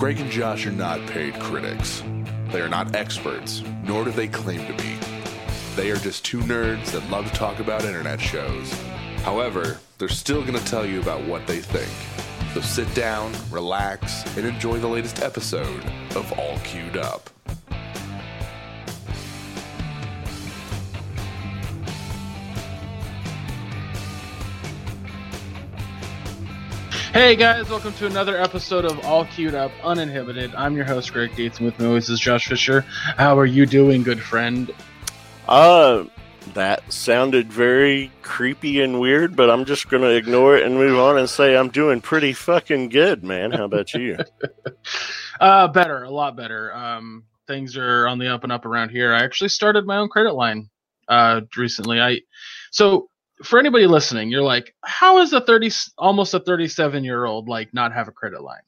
Greg and Josh are not paid critics. They are not experts, nor do they claim to be. They are just two nerds that love to talk about internet shows. However, they're still going to tell you about what they think. So sit down, relax, and enjoy the latest episode of All Queued Up. Hey guys, welcome to another episode of All Queued Up Uninhibited. I'm your host Greg Dietz, and with me always is Josh Fisher. How are you doing, good friend? Uh, that sounded very creepy and weird, but I'm just going to ignore it and move on and say I'm doing pretty fucking good, man. How about you? uh, better, a lot better. Um, things are on the up and up around here. I actually started my own credit line uh recently. I so for anybody listening, you're like, how is a 30, almost a 37 year old like not have a credit line?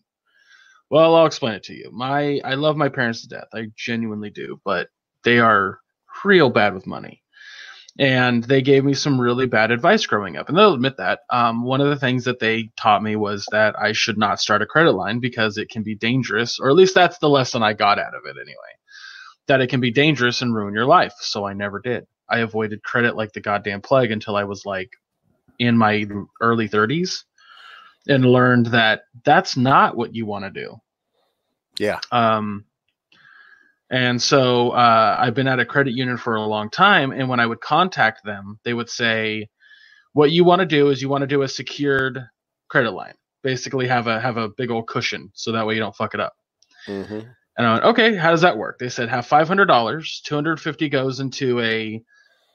Well, I'll explain it to you. My, I love my parents to death. I genuinely do, but they are real bad with money. And they gave me some really bad advice growing up. And they'll admit that. Um, one of the things that they taught me was that I should not start a credit line because it can be dangerous, or at least that's the lesson I got out of it anyway. That it can be dangerous and ruin your life. So I never did. I avoided credit like the goddamn plague until I was like in my early 30s and learned that that's not what you want to do. Yeah. Um, and so uh, I've been at a credit union for a long time, and when I would contact them, they would say, "What you want to do is you want to do a secured credit line, basically have a have a big old cushion, so that way you don't fuck it up." Mm-hmm. And I went, "Okay, how does that work?" They said, "Have five hundred dollars, two hundred fifty goes into a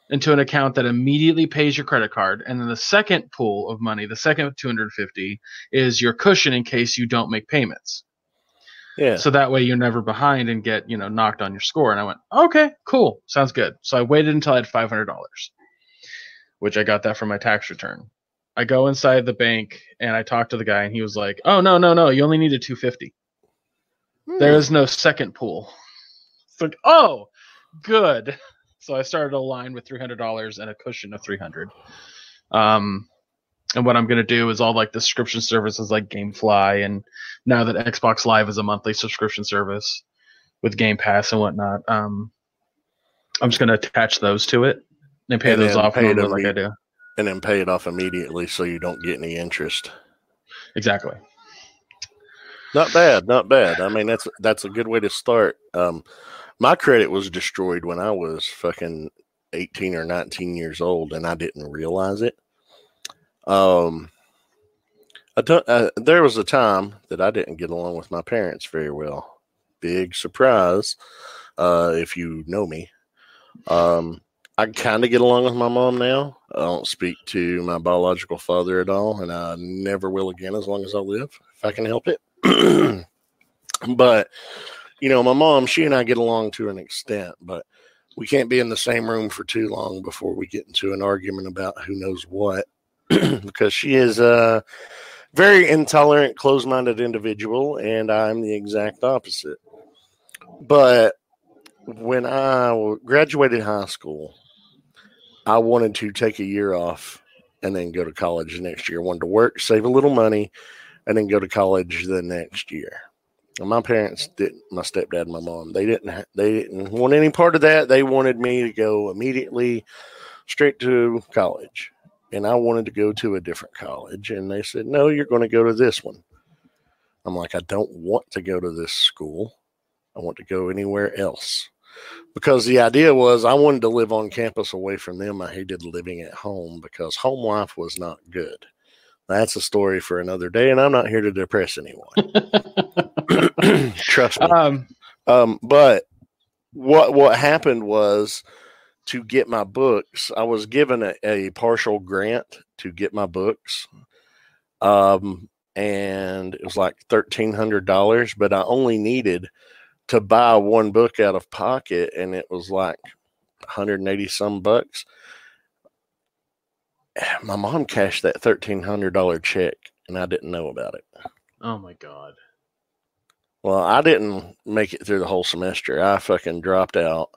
into an account that immediately pays your credit card. And then the second pool of money the second 250 is your cushion in case you don't make payments. Yeah. So that way you're never behind and get you know knocked on your score. And i went okay cool. Sounds good. So i waited until i had $500 which i got that from my tax return. I go inside the bank and i talk to the guy and he was like oh no no no. You only need a 250 Hmm. there is no second pool. It's like oh good so I started a line with three hundred dollars and a cushion of three hundred. Um, and what I'm gonna do is all like the subscription services like GameFly, and now that Xbox Live is a monthly subscription service with Game Pass and whatnot, um, I'm just gonna attach those to it and pay And those off pay like I do. and then pay it off immediately so you don't get any interest. Exactly. Not bad, not bad. I mean, that's that's a good way to start. Um, my credit was destroyed when I was fucking 18 or 19 years old and I didn't realize it. Um, I don't, uh, there was a time that I didn't get along with my parents very well. Big surprise, uh, if you know me. Um, I kind of get along with my mom now. I don't speak to my biological father at all, and I never will again as long as I live, if I can help it. but you know, my mom, she and I get along to an extent, but we can't be in the same room for too long before we get into an argument about who knows what, because she is a very intolerant, closed minded individual, and I'm the exact opposite. But when I graduated high school, I wanted to take a year off and then go to college the next year. I wanted to work, save a little money, and then go to college the next year. My parents didn't. My stepdad and my mom they didn't. They didn't want any part of that. They wanted me to go immediately straight to college, and I wanted to go to a different college. And they said, "No, you're going to go to this one." I'm like, I don't want to go to this school. I want to go anywhere else because the idea was I wanted to live on campus away from them. I hated living at home because home life was not good. That's a story for another day, and I'm not here to depress anyone. Trust me. Um, Um, but what what happened was to get my books, I was given a, a partial grant to get my books. Um, and it was like thirteen hundred dollars, but I only needed to buy one book out of pocket, and it was like 180 some bucks. My mom cashed that thirteen hundred dollar check, and I didn't know about it. oh my god. Well, I didn't make it through the whole semester. I fucking dropped out.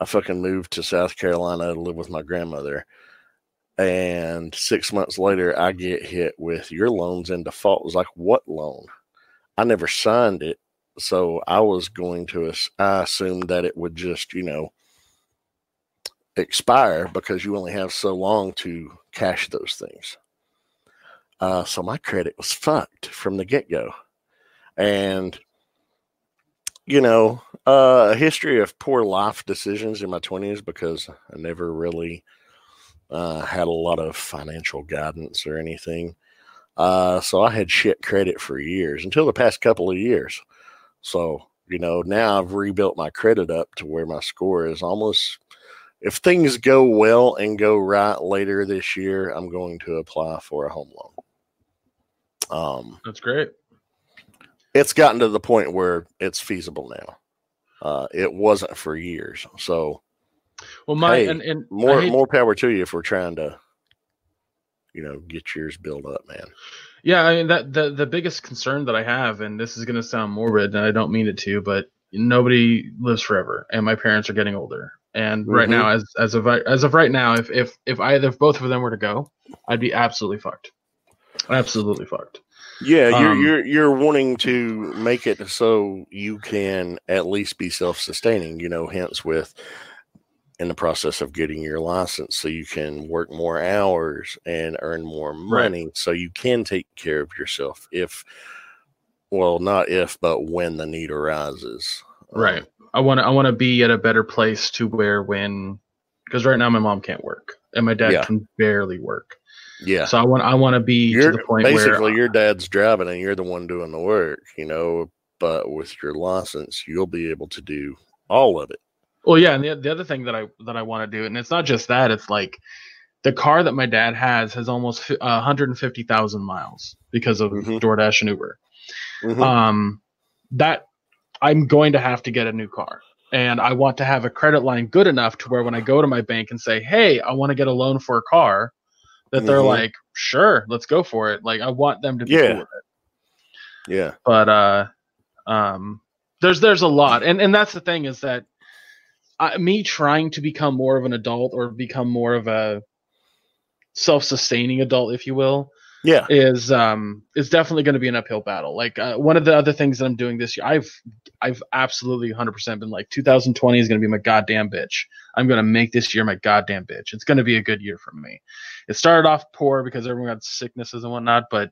I fucking moved to South Carolina to live with my grandmother. And six months later, I get hit with your loan's in default. It was like, what loan? I never signed it. so I was going to, I assumed that it would just, you know, expire because you only have so long to cash those things. Uh, so my credit was fucked from the get go. And, you know, uh, a history of poor life decisions in my 20s because I never really uh, had a lot of financial guidance or anything. Uh, so I had shit credit for years until the past couple of years. So, you know, now I've rebuilt my credit up to where my score is almost if things go well and go right later this year, I'm going to apply for a home loan. Um, That's great. It's gotten to the point where it's feasible now. Uh, it wasn't for years, so Well, my Hey, and, and more hate- more power to you if we're trying to, you know, get yours built up, man. Yeah, I mean that the the biggest concern that I have, and this is going to sound morbid, and I don't mean it to, but nobody lives forever, and my parents are getting older. And right Mhm. now, as as of right- as of right now, if if if either if both of them were to go, I'd be absolutely fucked. Absolutely fucked. Yeah, you're Um, you're you're wanting to make it so you can at least be self sustaining. You know, hence with in the process of getting your license, so you can work more hours and earn more money, so you can take care of yourself. If well, not if, but when the need arises. Um, Right. I want to I want to be at a better place to where when because right now my mom can't work and my dad Yeah. can barely work. Yeah. So I want I want to be you're to the point basically where your dad's driving and you're the one doing the work. You know, but with your license, you'll be able to do all of it. Well, yeah, and the, the other thing that I that I want to do, and it's not just that, it's like the car that my dad has has almost uh, 150,000 miles because of Mhm. DoorDash and Uber. Mhm. Um, that I'm going to have to get a new car, and I want to have a credit line good enough to where when I go to my bank and say, "Hey, I want to get a loan for a car," that they're Mhm. like, "Sure, let's go for it." Like I want them to be Yeah. cool with it yeah. but uh um there's there's a lot and and that's the thing is that I, me trying to become more of an adult or become more of a self-sustaining adult if you will Yeah. is um is definitely going to be an uphill battle. Like uh, one of the other things that i'm doing this year i've i've absolutely 100% been like 2020 is going to be my goddamn bitch. I'm going to make this year my goddamn bitch. It's going to be a good year for me. It started off poor because everyone got sicknesses and whatnot but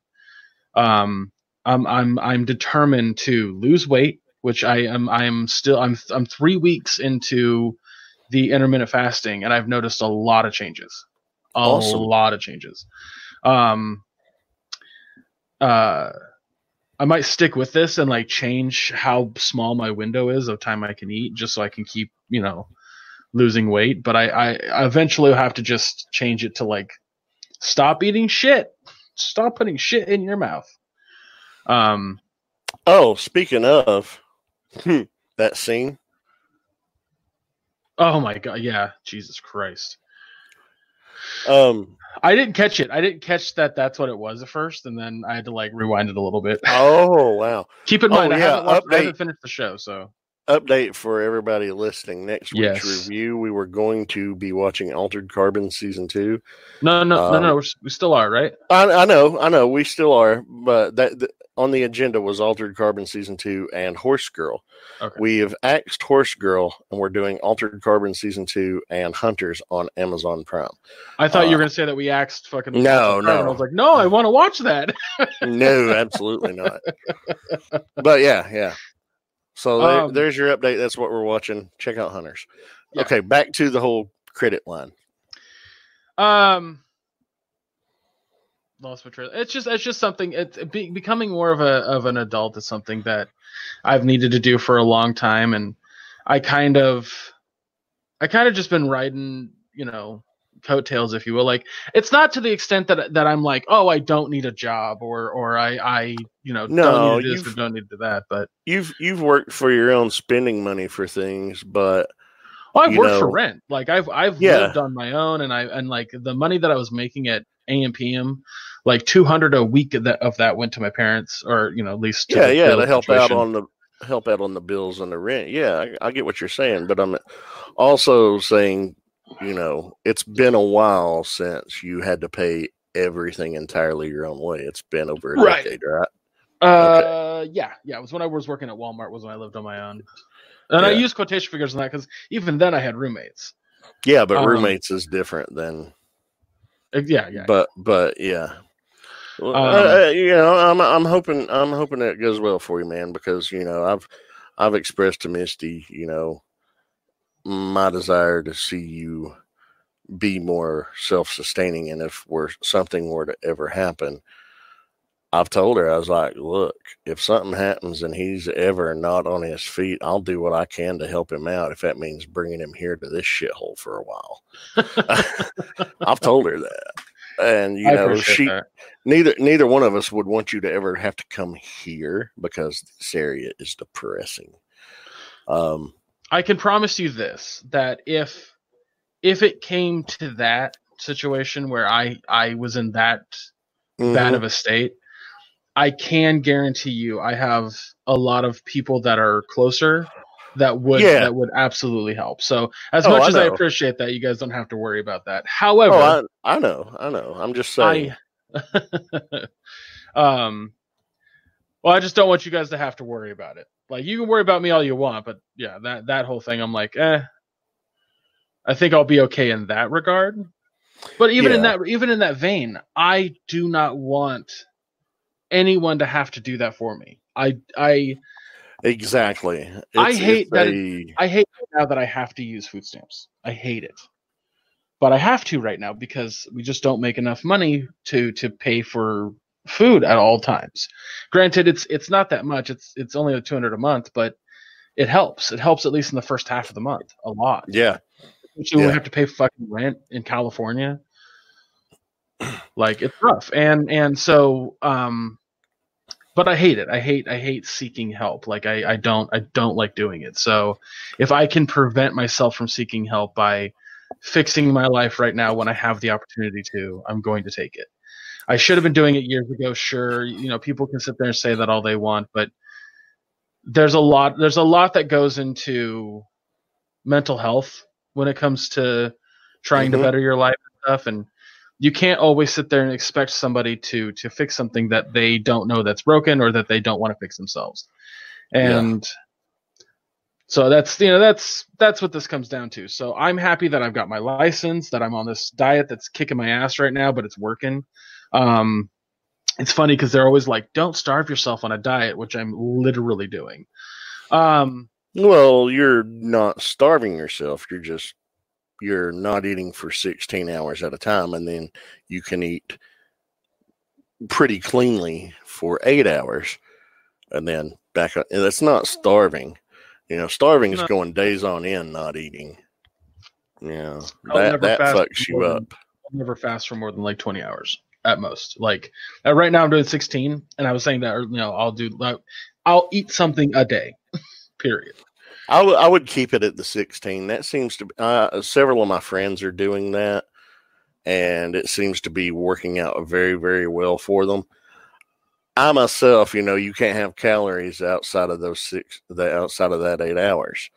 um i'm i'm i'm determined to lose weight which i am i'm still i'm i'm 3 weeks into the intermittent fasting and i've noticed a lot of changes. A Awesome. lot of changes. Um uh I might stick with this and like change how small my window is of time I can eat just so I can keep, you know, losing weight. But I, I I eventually have to just change it to like stop eating shit. Stop putting shit in your mouth. Um Oh, speaking of that scene, oh my god, yeah, Jesus Christ. Um, I didn't catch it. I didn't catch that that's what it was at first, and then I had to like rewind it a little bit. oh wow, Keep in Oh, mind, I, haven't watched, I haven't finished the show, so update for everybody listening. Next week's Yes. review, we were going to be watching Altered Carbon season two. no, no, no, Um, no. We're, we still are, right? I, I know, I know, we still are, but that th- on the agenda was Altered Carbon season two and Horse Girl. Okay. We have axed Horse Girl, and we're doing Altered Carbon season two and Hunters on Amazon Prime. I thought you Uh, were gonna say that we axed fucking. No, and I was like, no, I want to watch that. no, absolutely not. But yeah, yeah. So there, Um, there's your update. That's what we're watching. Check out Hunters. Yeah. Okay, back to the whole credit line. Um, lost my trail. It's just it's just something. It's be, becoming more of a of an adult is something that I've needed to do for a long time, and I kind of, I kind of just been riding, you know, coattails, if you will. Like it's not to the extent that that I'm like, oh, I don't need a job, or or I I you know No, don't need to this or don't need to that, but. You've you've worked for your own spending money for things, but Well, I've worked for rent. Like I've I've Yeah. lived on my own, and I and like the money that I was making at AMPM, like two hundred a week of that of that went to my parents, or you know at least to yeah, yeah, to help out on the help out on the bills and the rent. Yeah, I, I get what you're saying, but I'm also saying, you know, it's been a while since you had to pay everything entirely your own way. It's been over a Right. decade, right? Uh, Uh, yeah, yeah. It was when I was working at Walmart. Was when I lived on my own, and I Yeah. used quotation figures on that because even then I had roommates. Yeah, but Um, roommates is different than. Uh, Yeah, yeah. But but yeah. Well, Um, you know, I'm I'm hoping I'm hoping that goes well for you, man. Because you know, I've I've expressed to Misty, you know, my desire to see you be more self-sustaining, and if were something were to ever happen, I've told her I was like, look, if something happens and he's ever not on his feet, I'll do what I can to help him out. If that means bringing him here to this shithole for a while, I've told her that, and you I know, she that. neither neither one of us would want you to ever have to come here because this area is depressing. Um, I can promise you this: that if if it came to that situation where I I was in that bad mhm. of a state, I can guarantee you I have a lot of people that are closer that would Yeah. that would absolutely help. So as Oh, much I as I appreciate that, you guys don't have to worry about that. However, oh, I, I know, I know. I'm just saying. I um well I just don't want you guys to have to worry about it. Like you can worry about me all you want, but yeah, that that whole thing I'm like, eh I think I'll be okay in that regard. But even in that even in that vein, I do not want anyone to have to do that for me. I I exactly. I hate it's that a- I hate now that I have to use food stamps. I hate it. But I have to right now because we just don't make enough money to to pay for food at all times. Granted it's it's not that much. It's it's only a 200 a month, but it helps. It helps at least in the first half of the month a lot. yeah, we Yeah. have to pay fucking rent in California. Like it's rough. And and so um but I hate it. I hate I hate seeking help. Like I, I don't I don't like doing it. So if I can prevent myself from seeking help by fixing my life right now when I have the opportunity to, I'm going to take it. I should have been doing it years ago, sure. You know, people can sit there and say that all they want, but there's a lot there's a lot that goes into mental health when it comes to trying Mhm. to better your life and stuff and you can't always sit there and expect somebody to to fix something that they don't know that's broken or that they don't want to fix themselves. And so that's you know that's that's what this comes down to. So i'm happy that i've got my license that i'm on this diet that's kicking my ass right now but it's working. Um it's funny because they're always like don't starve yourself on a diet which i'm literally doing. Um Well, you're not starving yourself. You're just you're not eating for 16 hours at a time, and then you can eat pretty cleanly for eight hours, and then back up. and That's not starving. You know, starving is going days on end not eating. Yeah, I'll that that fucks you than- up. I'll never fast for more than like 20 hours at most. Like uh, right now, I'm doing 16, and I was saying that, you know, I'll do, like, I'll eat something a day, period. I would would keep it at the 16. That seems to be, uh, several of my friends are doing that, and it seems to be working out very, very well for them. I myself, you know, you can't have calories outside of those six, the outside of that eight hours,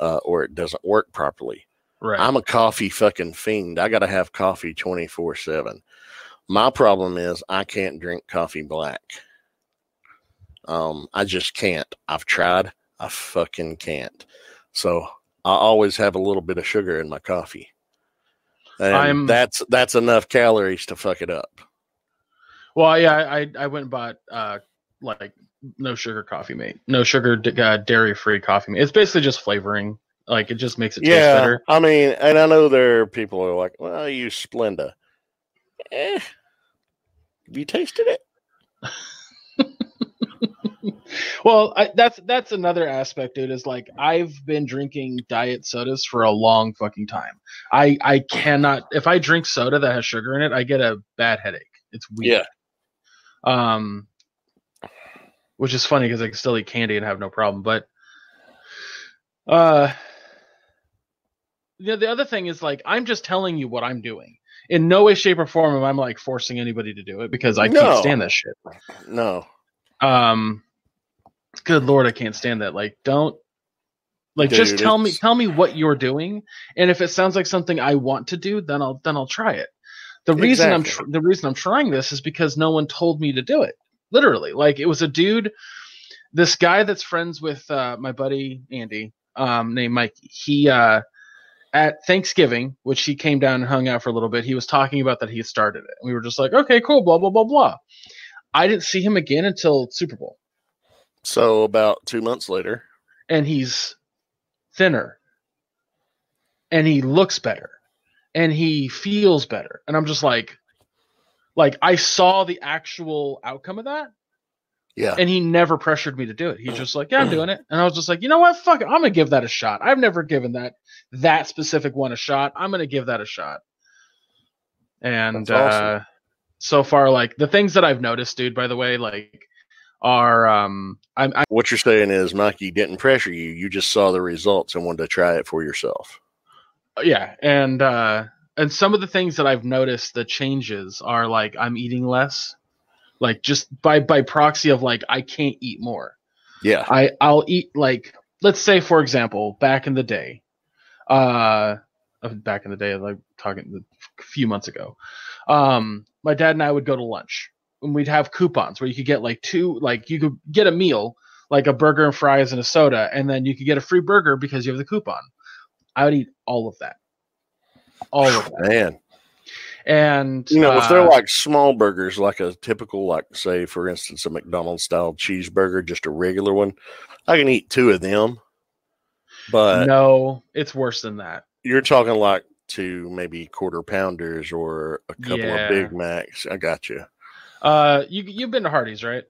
uh, or it doesn't work properly. Right. I'm a coffee fucking fiend. I got to have coffee 24 7. My problem is I can't drink coffee black. Um, I just can't. I've tried. I fucking can't. So I always have a little bit of sugar in my coffee. And I'm- that's that's enough calories to fuck it up. well, yeah, I, I- went and bought, uh, like, no sugar coffee mate, no sugar, uh, dairy free coffee mate. It's basically just flavoring. Like, it just makes it taste better. I mean, and I know there are people who are like, "Well, I use Splenda." Eh, have you tasted it? Well, I, that's that's another aspect, dude. Is like I've been drinking diet sodas for a long fucking time. I I cannot if I drink soda that has sugar in it, I get a bad headache. It's weird. Yeah. Um, which is funny because I can still eat candy and have no problem. But uh, know, the other thing is like I'm just telling you what I'm doing. In no way, shape, or form am I like forcing anybody to do it because I No. can't stand that shit. No. Um, good lord, I can't stand that. Like, don't like just Dude, tell me tell me what you're doing, and if it sounds like something I want to do, then I'll then I'll try it. The reason I'm tr- the reason I'm trying this is because no one told me to do it. Literally, like it was a dude this guy that's friends with uh, my buddy Andy, um, named Mike. He uh, at Thanksgiving, which he came down and hung out for a little bit. He was talking about that he started it. We were just like, okay, cool, blah blah blah blah. I didn't see him again until Super Bowl, So about two months later, and he's thinner, and he looks better, and he feels better, and I'm just like, like I saw the actual outcome of that, yeah, and he never pressured me to do it. He's just like, "Yeah, I'm doing it," and I was just like, "You know what? Fuck it, I'm gonna give that a shot. I've never given that that specific one a shot. I'm gonna give that a shot." And awesome. uh, so far, like the things that I've noticed, dude. By the way, like are um, I'm, I what you're saying is Mikey didn't pressure you. You just saw the results and wanted to try it for yourself. yeah, and uh, and some of the things that I've noticed the changes are like I'm eating less, like just by by proxy of like I can't eat more. Yeah, I I'll eat like let's say for example back in the day, uh, uh, back in the day like talking a few months ago, um, my dad and I would go to lunch and we'd have coupons where you could get like two like you could get a meal like a burger and fries and a soda and then you could get a free burger because you have the coupon. I would eat all of that, all of that, man. and You know, if uh, they're like small burgers, like a typical, like say, for instance, a McDonald's style cheeseburger, just a regular one, I can eat two of them. But no, it's worse than that. you're talking like two maybe quarter pounders or a couple Yeah. of Big Macs. I got you. Uh, you you've been to Hardee's, right?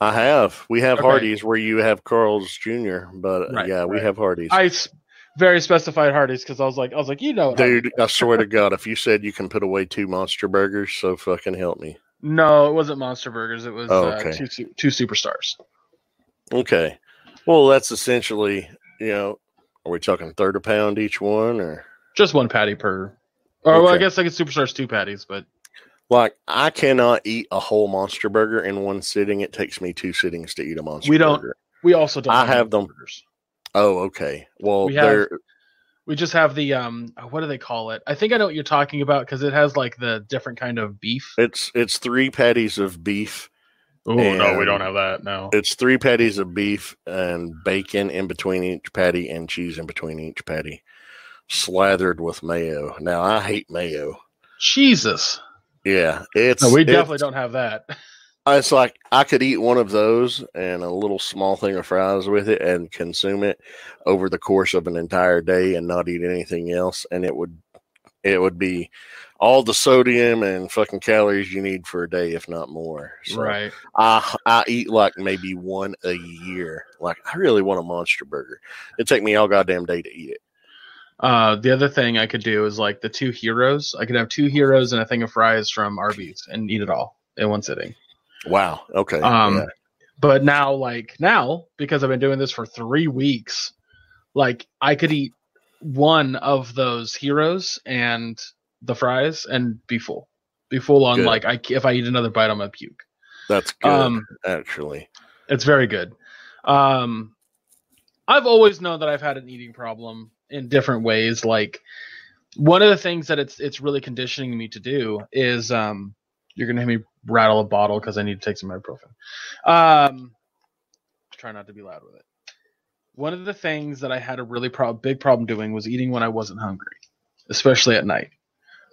I have. We have Okay. Hardee's where you have Carl's Jr., but uh, Right, yeah, we have Hardee's. I very specified Hardee's because I was like, I was like, you know, Dude, I swear to God, if you said you can put away two monster burgers, so fucking help me. no, it wasn't Monster Burgers. It was Oh, uh, okay. two two superstars. Okay. Well, that's essentially, you know, are we talking third a pound each one or Just one patty per. Or well, I Okay. guess like a superstars two patties, but like I cannot eat a whole monster burger in one sitting. It takes me two sittings to eat a monster We don't- burger. we also don't. I have Monster them. Burgers. Oh, okay. Well, We have- they're We just have the um. What do they call it? I think I know what you're talking about because it has like the different kind of beef. it's it's three patties of beef. Oh no, we don't have that. No. It's three patties of beef and bacon in between each patty and cheese in between each patty, slathered with mayo. Now I hate mayo. Jesus. Yeah, it's No, we it's- definitely don't have that. It's like I could eat one of those and a little small thing of fries with it and consume it over the course of an entire day and not eat anything else, and it would it would be all the sodium and fucking calories you need for a day, if not more. So Right. I I eat like maybe one a year. Like I really want a monster burger. It'd take me all goddamn day to eat it. Uh, the other thing I could do is like the two heroes. I could have two heroes and a thing of fries from Arby's and eat it all in one sitting. Wow. Okay. Um, yeah. But now, like now, because I've been doing this for three weeks, like I could eat one of those heroes and the fries and be full, be full on. Good. Like I, if I eat another bite, I'm gonna puke. That's good. Um, actually. it's very good. Um, I've always known that I've had an eating problem in different ways. Like one of the things that it's it's really conditioning me to do is um, you're gonna hear me rattle a bottle because I need to take some ibuprofen. Um, try not to be loud with it. One of the things that I had a really pro- big problem doing was eating when I wasn't hungry, especially at night.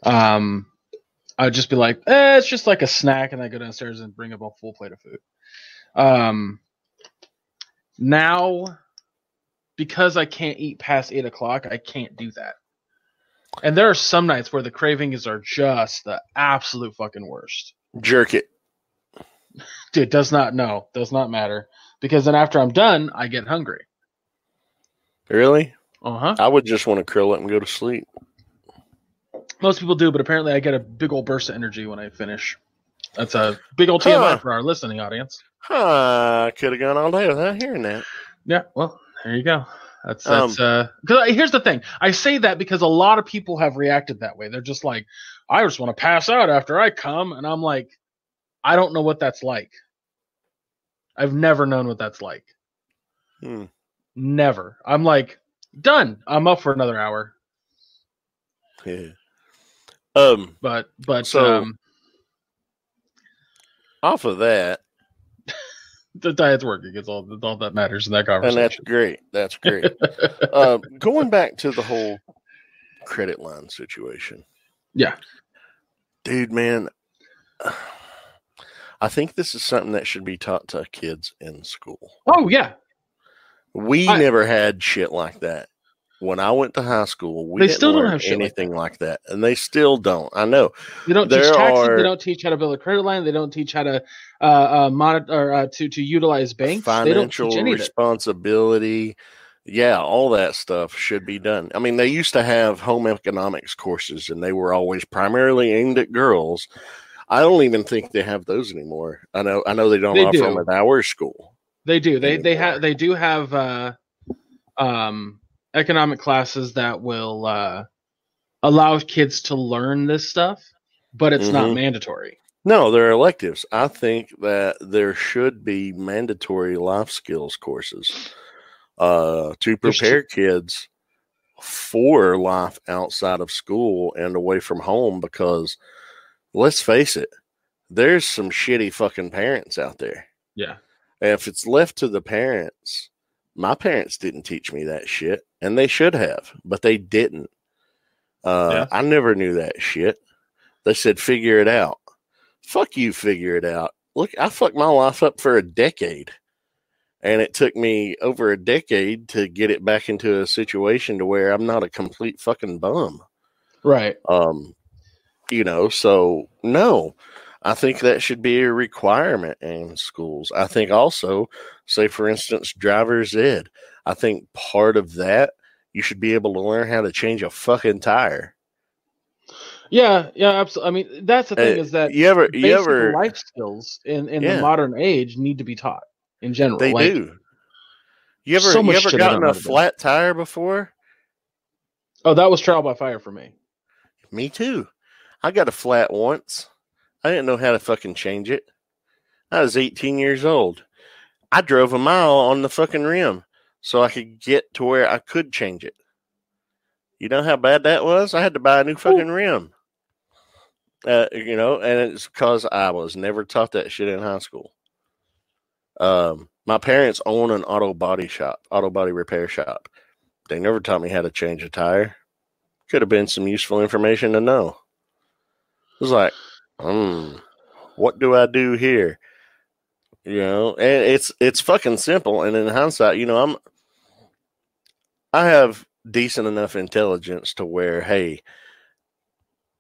Um, I'd just be like, eh, it's just like a snack, and I go downstairs and bring up a full plate of food. Um, now, because I can't eat past eight o'clock, I can't do that. And there are some nights where the cravings are just the absolute fucking worst. Jerk it. Dude, does not no, does not matter. Because then after I'm done, I get hungry. Really? Uh huh. I would just want to curl up and go to sleep. Most people do, but apparently I get a big old burst of energy when I finish. That's a big old TMI Huh. for our listening audience. Huh, I could have gone all day without hearing that. Yeah, well, there you go. That's Um, that's uh. Because here's the thing, I say that because a lot of people have reacted that way. They're just like, I just want to pass out after I come, and I'm like, I don't know what that's like. I've never known what that's like. Hmm. Never. I'm like, done. I'm up for another hour. Yeah. Um, But but So- um, off of that, the diet's working. It's all, all that matters in that conversation. and that's great. That's great. uh, going back to the whole credit line situation. Yeah. dude, man. I think this is something that should be taught to kids in school. oh yeah, We I- never had shit like that. When I went to high school, we They didn't still don't have shit like anything like that. and they still don't. I know. they don't There teach taxes. are- They don't teach how to build a credit line. They don't teach how to uh, uh monitor uh, to to utilize banks. they don't financial responsibility. Yeah, all that stuff should be done. I mean, they used to have home economics courses, and they were always primarily aimed at girls. I don't even think they have those anymore. I know. I know they don't They offer do. them at our school. They do. They they have they do have uh, um, economic classes that will uh, allow kids to learn this stuff, but it's not Mhm. mandatory. No, they're electives. I think that there should be mandatory life skills courses uh, to prepare kids for life outside of school and away from home because let's face it, there's some shitty fucking parents out there. Yeah. And if it's left to the parents, my parents didn't teach me that shit, and they should have, but they didn't. Uh, Yeah. I never knew that shit. They said, figure it out. Fuck you, figure it out. Look, I fucked my life up for a decade. And it took me over a decade to get it back into a situation to where I'm not a complete fucking bum. Right. Um, you know, so no, I think that should be a requirement in schools. I think also, say for instance, driver's ed. I think part of that you should be able to learn how to change a fucking tire. Yeah. Yeah. Absolutely. I mean, that's the thing Uh, is that you ever, you ever, life skills in in Yeah. the modern age need to be taught in general. they Like, do. You ever, so you ever shit I don't gotten a flat tire before? Oh, that was trial by fire for me. Me too. I got a flat once. I didn't know how to fucking change it. I was 18 years old. I drove a mile on the fucking rim so I could get to where I could change it. You know how bad that was? I had to buy a new fucking rim. Uh, you know, and it's because I was never taught that shit in high school. Um, my parents own an auto body shop, auto body repair shop. They never taught me how to change a tire. Could have been some useful information to know. It was like, hmm, what do I do here? You know, and it's it's fucking simple. And in hindsight, you know, I'm I have decent enough intelligence to where, hey,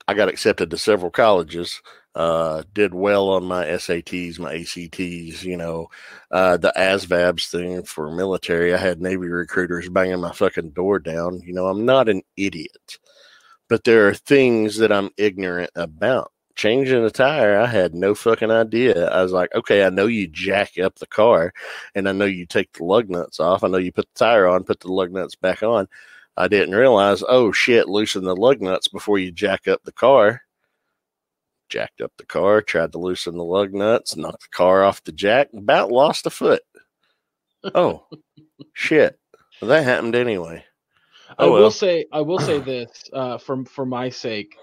I got accepted to several colleges, uh, did well on my SATs, my ACTs, you know, uh, the ASVABs thing for military. I had Navy recruiters banging my fucking door down. You know, I'm not an idiot, but there are things that I'm ignorant about. Changing a tire, I had no fucking idea. I was like, okay, I know you jack up the car and I know you take the lug nuts off. I know you put the tire on, put the lug nuts back on. I didn't realize, oh shit, loosen the lug nuts before you jack up the car. Jacked up the car, tried to loosen the lug nuts, knocked the car off the jack, about lost a foot. Oh, shit. Well, that happened anyway. I Oh, will well. say I will say this uh, for for my sake.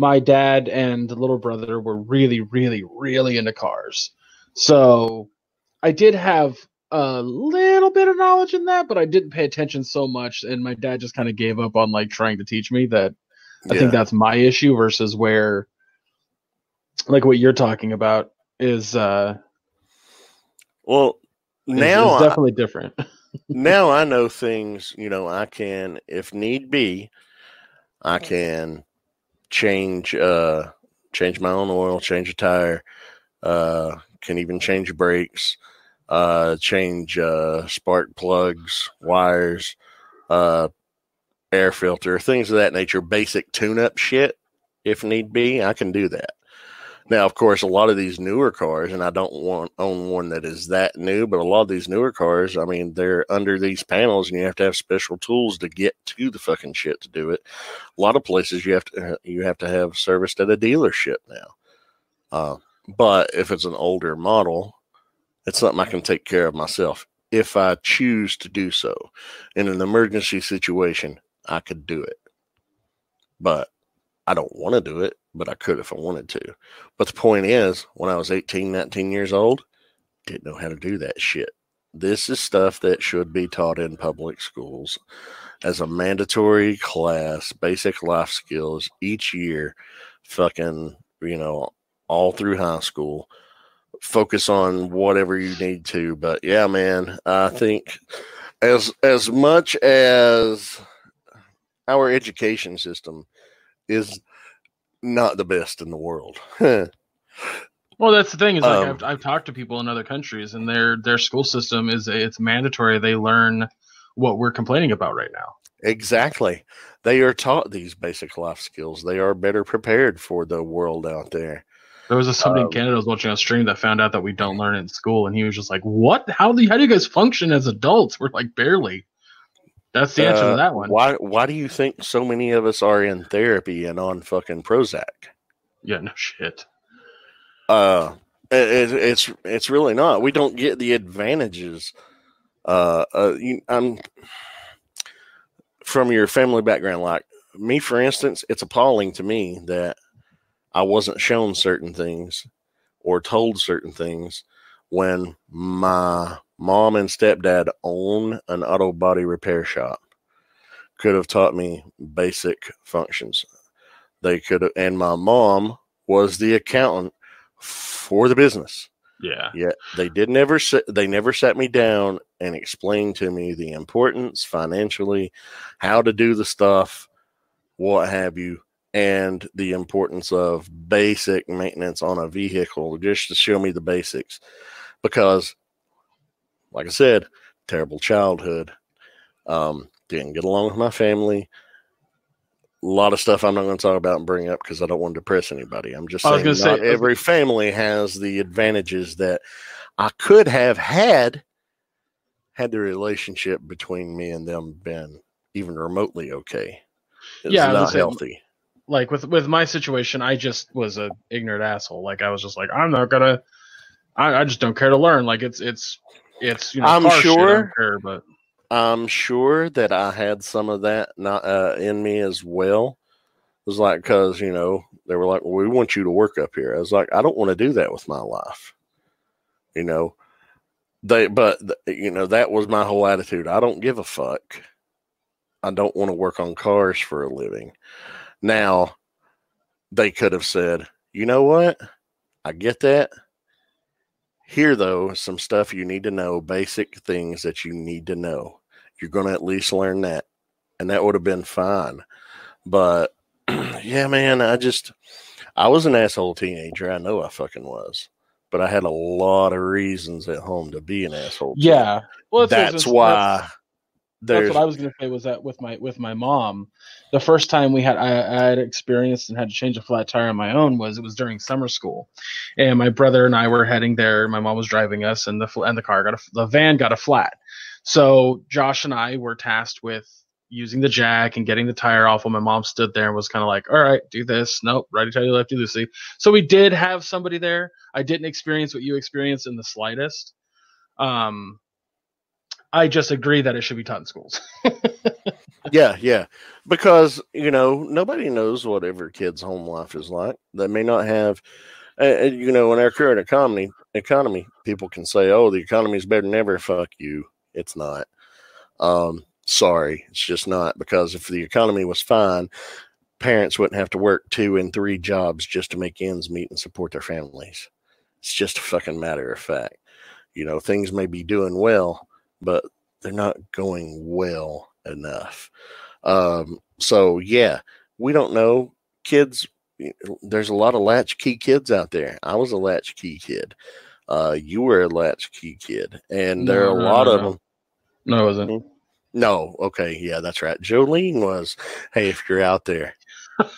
My dad and the little brother were really, really, really into cars, so I did have a little bit of knowledge in that, but I didn't pay attention so much. And my dad just kind of gave up on like trying to teach me that. I think that's my issue versus where, like what you're talking about, is uh well, is- now is I- definitely different. now I know things, you know, I can, if need be, I can change uh change my own oil, change a tire, uh can even change brakes, uh change uh spark plugs, wires, uh air filter, things of that nature, basic tune up shit if need be, I can do that. Now, of course, a lot of these newer cars, and I don't want own one that is that new, but a lot of these newer cars, I mean, they're under these panels, and you have to have special tools to get to the fucking shit to do it. A lot of places you have to you have to have serviced at a dealership now. Uh, but if it's an older model, it's something I can take care of myself if I choose to do so. In an emergency situation, I could do it, but I don't want to do it, but I could if I wanted to. But the point is, when I was 18, 19 years old, didn't know how to do that shit. This is stuff that should be taught in public schools as a mandatory class, basic life skills each year, fucking, you know, all through high school. Focus on whatever you need to. But yeah, man, I think as as much as our education system is not the best in the world. Well, that's the thing is like Um, I've, I've talked to people in other countries, and their their school system is it's mandatory. They learn what we're complaining about right now. Exactly. They are taught these basic life skills. They are better prepared for the world out there. There was a, somebody Um, in Canada I was watching on stream that found out that we don't learn it in school, and he was just like, "What? How do you, how do you guys function as adults? We're like barely." That's the answer Uh, to that one. Why why do you think so many of us are in therapy and on fucking Prozac? Yeah, no shit. Uh it, it, it's it's really not. We don't get the advantages. Uh, uh you, I'm from your family background. Like me, for instance, it's appalling to me that I wasn't shown certain things or told certain things when my mom and stepdad own an auto body repair shop. Could have taught me basic functions. They could have, and my mom was the accountant for the business. Yeah, Yet they did never sit, they never sat me down and explained to me the importance financially, how to do the stuff, what have you, and the importance of basic maintenance on a vehicle just to show me the basics. Because, like I said, terrible childhood. Um, didn't get along with my family. A lot of stuff I'm not going to talk about and bring up because I don't want to depress anybody. I'm just saying not say- every family has the advantages that I could have had had the relationship between me and them been even remotely okay. It's Yeah, not gonna say- healthy. like with with my situation, I just was a ignorant asshole. Like I was just like, I'm not gonna. I, I just don't care to learn. Like it's it's it's you know. I'm shit, sure- care, but I'm sure that I had some of that not uh, in me as well. It was like because you know they were like, well, "We want you to work up here." I was like, "I don't want to do that with my life," you know. They, but you know that was my whole attitude. I don't give a fuck. I don't want to work on cars for a living. Now, they could have said, "You know what? I get that." Here, though, some stuff you need to know, basic things that you need to know you're going to at least learn that. And that would have been fine. But yeah, man, I just, I was an asshole teenager. I know I fucking was. But I had a lot of reasons at home to be an asshole. yeah. Well, that's why That's there's. what I was going to say. Was that with my with my mom, the first time we had I, I had experienced and had to change a flat tire on my own was it was during summer school, and my brother and I were heading there. My mom was driving us, and the and the car got a the van got a flat. So Josh and I were tasked with using the jack and getting the tire off. While my mom stood there and was kind of like, "All right, do this. Nope, righty tighty, lefty loosey." So we did have somebody there. I didn't experience what you experienced in the slightest. Um, I just agree that it should be taught in schools. yeah, yeah. Because, you know, nobody knows what every kid's home life is like. They may not have, uh, you know, in our current economy, economy, people can say, oh, the economy is better than ever. Fuck you. It's not. Um, sorry. It's just not. Because if the economy was fine, parents wouldn't have to work two and three jobs just to make ends meet and support their families. It's just a fucking matter of fact. You know, things may be doing well, but they're not going well enough. Um, so yeah, we don't know. Kids, there's a lot of latchkey kids out there. I was a latchkey kid. Uh, you were a latchkey kid, and there are a no, lot no, of them. No, it wasn't. No, okay, yeah, that's right. Jolene was. Hey, if you're out there,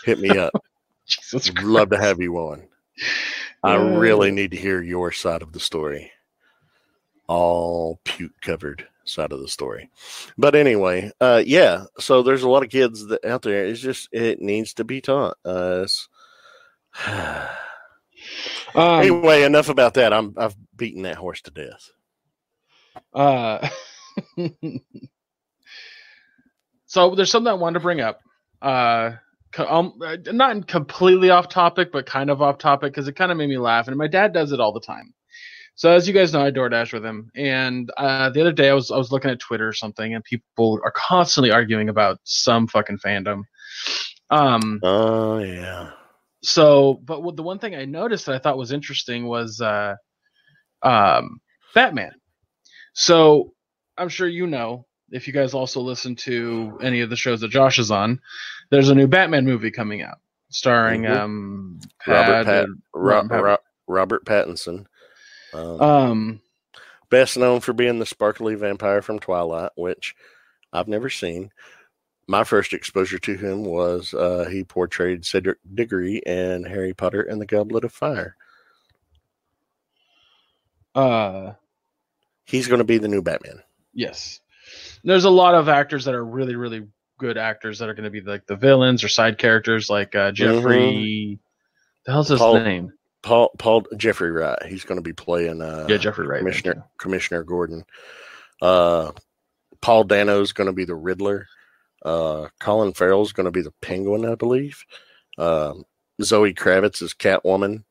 hit me up. Jesus love to have you on. I really need to hear your side of the story. All puke covered side of the story. But anyway, uh yeah, so there's a lot of kids that out there. It's just it needs to be taught. Uh Um, anyway, enough about that. I'm I've beaten that horse to death. uh, so there's something I wanted to bring up. Uh, um, uh, not completely off topic, but kind of off topic because it kind of made me laugh. And my dad does it all the time. So as you guys know, I DoorDash with him, and uh, the other day I was I was looking at Twitter or something, and people are constantly arguing about some fucking fandom. Um. Oh yeah. So, but what, the one thing I noticed that I thought was interesting was uh, um, Batman. So I'm sure you know if you guys also listen to any of the shows that Josh is on, there's a new Batman movie coming out starring Mhm. um Robert Pat- Pat, Ro- Robert Pat- Ro- Robert Pattinson. Um, um best known for being the sparkly vampire from Twilight, which I've never seen. My first exposure to him was uh, he portrayed Cedric Diggory in Harry Potter and the Goblet of Fire. uh He's going to be the new Batman. yes. There's a lot of actors that are really really good actors that are going to be like the villains or side characters like uh Jeffrey the hell's his Paul- name? Paul Paul Jeffrey Wright. He's going to be playing uh, Yeah, Jeffrey Wright. Commissioner. Commissioner Gordon. Uh, Paul Dano's going to be the Riddler. Uh, Colin Farrell's going to be the Penguin, I believe. Um, Zoe Kravitz is Catwoman.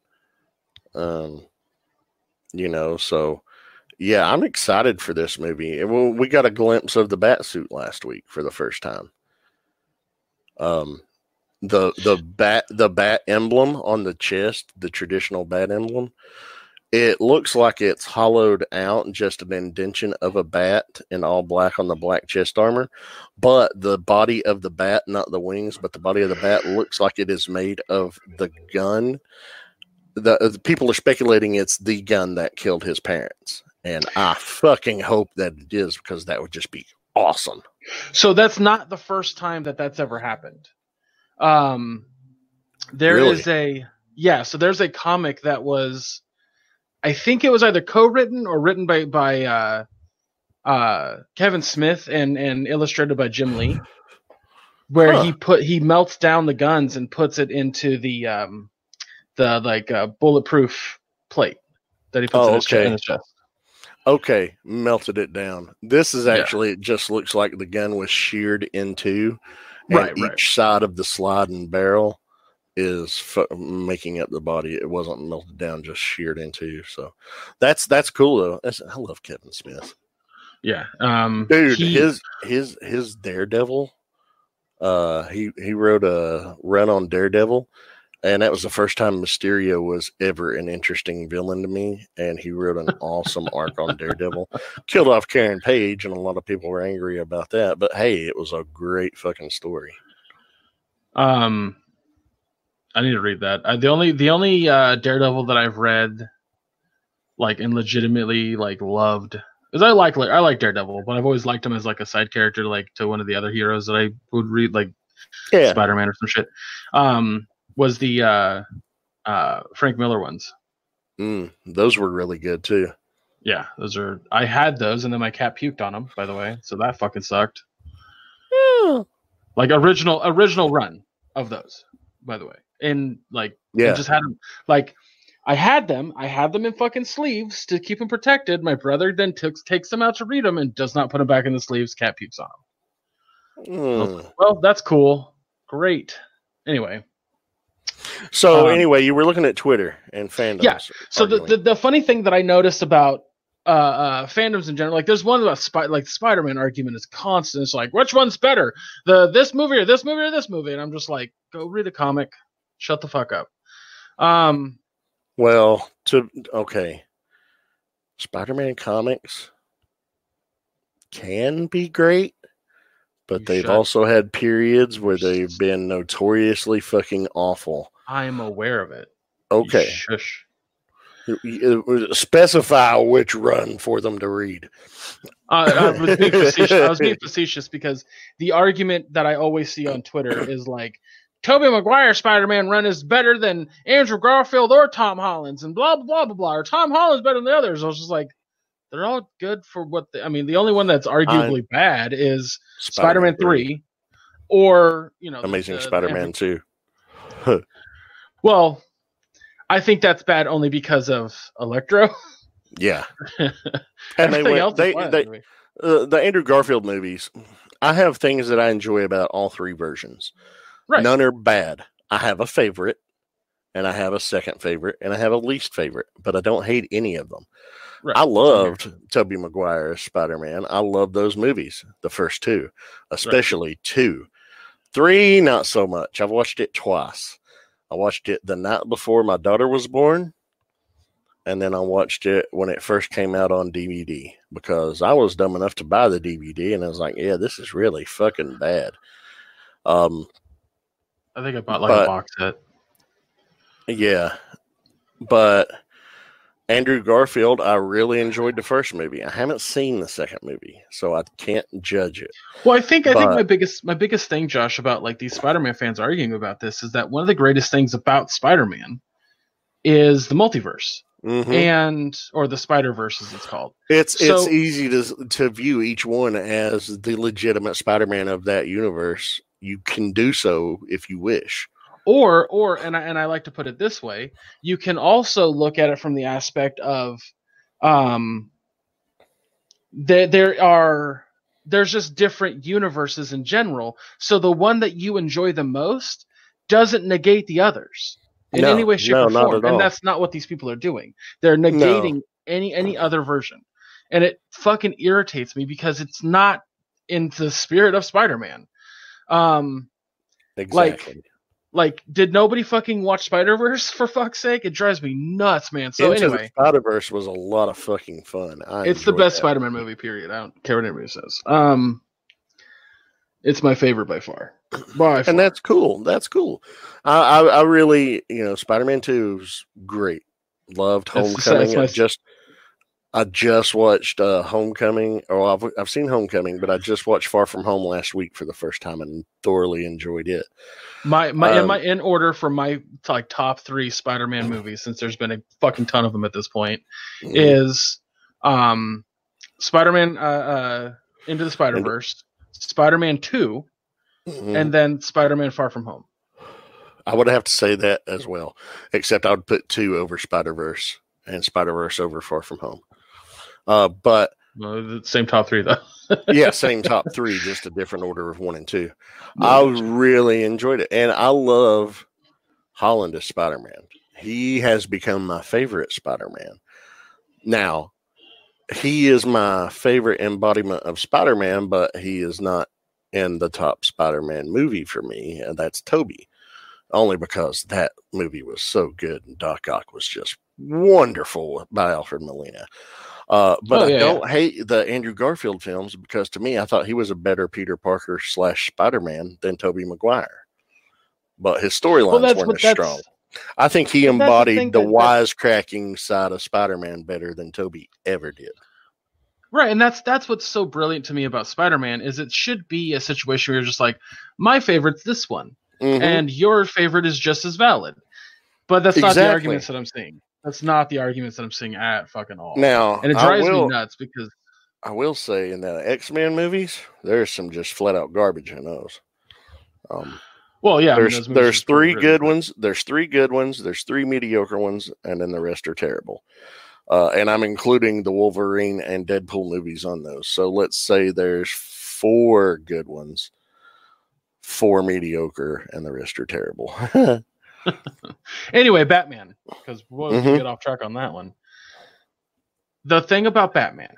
Um, you know, so yeah, I'm excited for this movie. And we- we got a glimpse of the bat suit last week for the first time. Um, the the bat the bat emblem on the chest, the traditional bat emblem, it looks like it's hollowed out, just an indention of a bat in all black on the black chest armor. But the body of the bat, not the wings, but the body of the bat looks like it is made of the gun. The, the people are speculating it's the gun that killed his parents. And I fucking hope that it is because that would just be awesome. So that's not the first time that that's ever happened. Um, there Really? is a yeah. So there's a comic that was, I think it was either co-written or written by by uh, uh, Kevin Smith and and illustrated by Jim Lee, where Huh. he put he melts down the guns and puts it into the um, the like uh, bulletproof plate that he puts Oh, in, his okay. in his chest. Okay, melted it down. This is Yeah. actually, it just looks like the gun was sheared in two, and Right, each right. side of the sliding barrel is fu- making up the body. It wasn't melted down, just sheared into. two. So that's that's cool though. That's, I love Kevin Smith, Yeah, um, dude. he- his his his Daredevil. Uh, he he wrote a run on Daredevil, and that was the first time Mysterio was ever an interesting villain to me. And he wrote an awesome arc on Daredevil. Killed off Karen Page, and a lot of people were angry about that. But hey, it was a great fucking story. Um, I need to read that. Uh, the only the only uh, Daredevil that I've read, like and legitimately like loved, is I like I like Daredevil, but I've always liked him as like a side character, like to one of the other heroes that I would read, like Yeah, Spider Man or some shit. Um, was the uh, uh, Frank Miller ones. mm, those were really good too. Yeah, those are. I had those, and then my cat puked on them. By the way, so that fucking sucked. Like original original run of those. By the way, and like I Yeah, just had them like I had them. I had them in fucking sleeves to keep them protected. My brother then took takes them out to read them and does not put them back in the sleeves. Cat pukes on them. Mm. Well, that's cool. Great. Anyway, So Um, anyway, you were looking at Twitter and fandoms. Yeah, so the, the the funny thing that I noticed about uh, uh fandoms in general, like there's one about spy, like the Spider-Man argument is constant. It's like which one's better, the this movie or this movie or this movie, and I'm just like, go read a comic, shut the fuck up. Um, Well, to okay, Spider-Man comics can be great, but You they've shut- also had periods where they've been notoriously fucking awful. I'm aware of it. Okay, shush. You- specify which run for them to read. Uh, I was being facetious. I was being facetious because the argument that I always see on Twitter is like, Tobey Maguire Spider-Man run is better than Andrew Garfield or Tom Holland's, and blah blah blah blah blah. Or Tom Holland's better than the others. I was just like, they're all good for what. They, I mean, the only one that's arguably bad is Spider-Man, three, or you know, Amazing the Spider-Man two. Well, I think that's bad only because of Electro. Yeah, and they went. They, they, uh, the Andrew Garfield movies. I have things that I enjoy about all three versions. right. None are bad. I have a favorite, and I have a second favorite, and I have a least favorite, but I don't hate any of them. Right. I loved Tobey Maguire as Spider Man. I love those movies, the first two, especially two. Three, not so much. I've watched it twice. I watched it the night before my daughter was born, and then I watched it when it first came out on DVD because I was dumb enough to buy the DVD, and I was like, "Yeah, this is really fucking bad." Um, I think I bought like but- a box set. yeah, but Andrew Garfield, I really enjoyed the first movie. I haven't seen the second movie, so I can't judge it. Well, I think I think my biggest my biggest thing, Josh, about like these Spider-Man fans arguing about this is that one of the greatest things about Spider-Man is the multiverse Mhm. and or the Spider-Verse as it's called. It's So- it's easy to to view each one as the legitimate Spider-Man of that universe. You can do so if you wish. Or or and I and I like to put it this way, you can also look at it from the aspect of um there there are there's just different universes in general. So the one that you enjoy the most doesn't negate the others in No, any way, shape, no, or form. And that's not what these people are doing. They're negating any any other version. And it fucking irritates me because it's not in the spirit of Spider-Man. Um Exactly. like did nobody fucking watch Spider-Verse for fuck's sake? It drives me nuts, man. So Into anyway, Spider Verse was a lot of fucking fun. I it's the best that. Spider-Man movie period. I don't care what anybody says. Um it's my favorite by far. By far. and that's cool. That's cool. I, I, I really, you know, Spider Man Two is great. Loved Homecoming. that's my- just, I just watched uh, Homecoming. Or I've I've seen Homecoming, but I just watched Far From Home last week for the first time and thoroughly enjoyed it. my my in um, my in order for my like top 3 Spider-Man movies since there's been a fucking ton of them at this point Mm-hmm. is um Spider-Man uh, uh Into the Spider-Verse, Spider-Man 2, Mhm. and then Spider-Man Far From Home. I would have to say that as well, except I would put two over Spider Verse and Spider Verse over Far From Home. Uh, but the same top 3 though. yeah, same top three, just a different order of one and two. I really enjoyed it, and I love Holland as Spider Man. He has become my favorite Spider Man. Now, he is my favorite embodiment of Spider Man, but he is not in the top Spider Man movie for me, and that's Tobey. Only because that movie was so good, and Doc Ock was just wonderful by Alfred Molina. Uh, but Oh, I don't hate the Andrew Garfield films because to me, I thought he was a better Peter Parker slash Spider Man than Tobey Maguire. But his storylines that's weren't as strong. I think he the embodied the, that- wisecracking side of Spider Man better than Tobey ever did. Right, and that's that's what's so brilliant to me about Spider-Man is it should be a situation where you're just like, my favorite's this one, Mhm. and your favorite is just as valid. But that's not the Exactly. arguments that I'm seeing. That's not the arguments that I'm seeing at fucking all. now, and it drives will, me nuts because I will say in the X Men movies, there's some just flat out garbage in those. Um, well, yeah, I mean, there's there's three good ones. There's three good ones. There's three mediocre ones, and then the rest are terrible. Uh, and I'm including the Wolverine and Deadpool movies on those. So let's say there's four good ones, four mediocre, and the rest are terrible. Anyway, Batman, because we'll Mhm. get off track on that one. The thing about Batman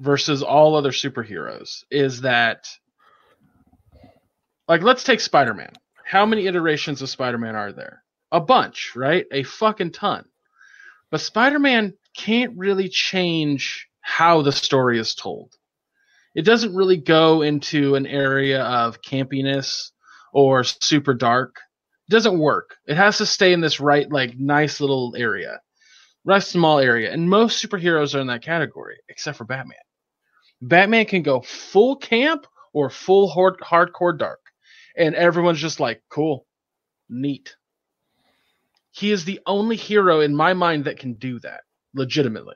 versus all other superheroes is that, like, let's take Spider Man. How many iterations of Spider Man are there? A bunch, right? A fucking ton. But Spider Man can't really change how the story is told. It doesn't really go into an area of campiness or super dark doesn't work. It has to stay in this right, like nice little area, nice small area. And most superheroes are in that category, except for Batman. Batman can go full camp or full hard- hardcore dark, and everyone's just like, cool, neat. He is the only hero in my mind that can do that legitimately.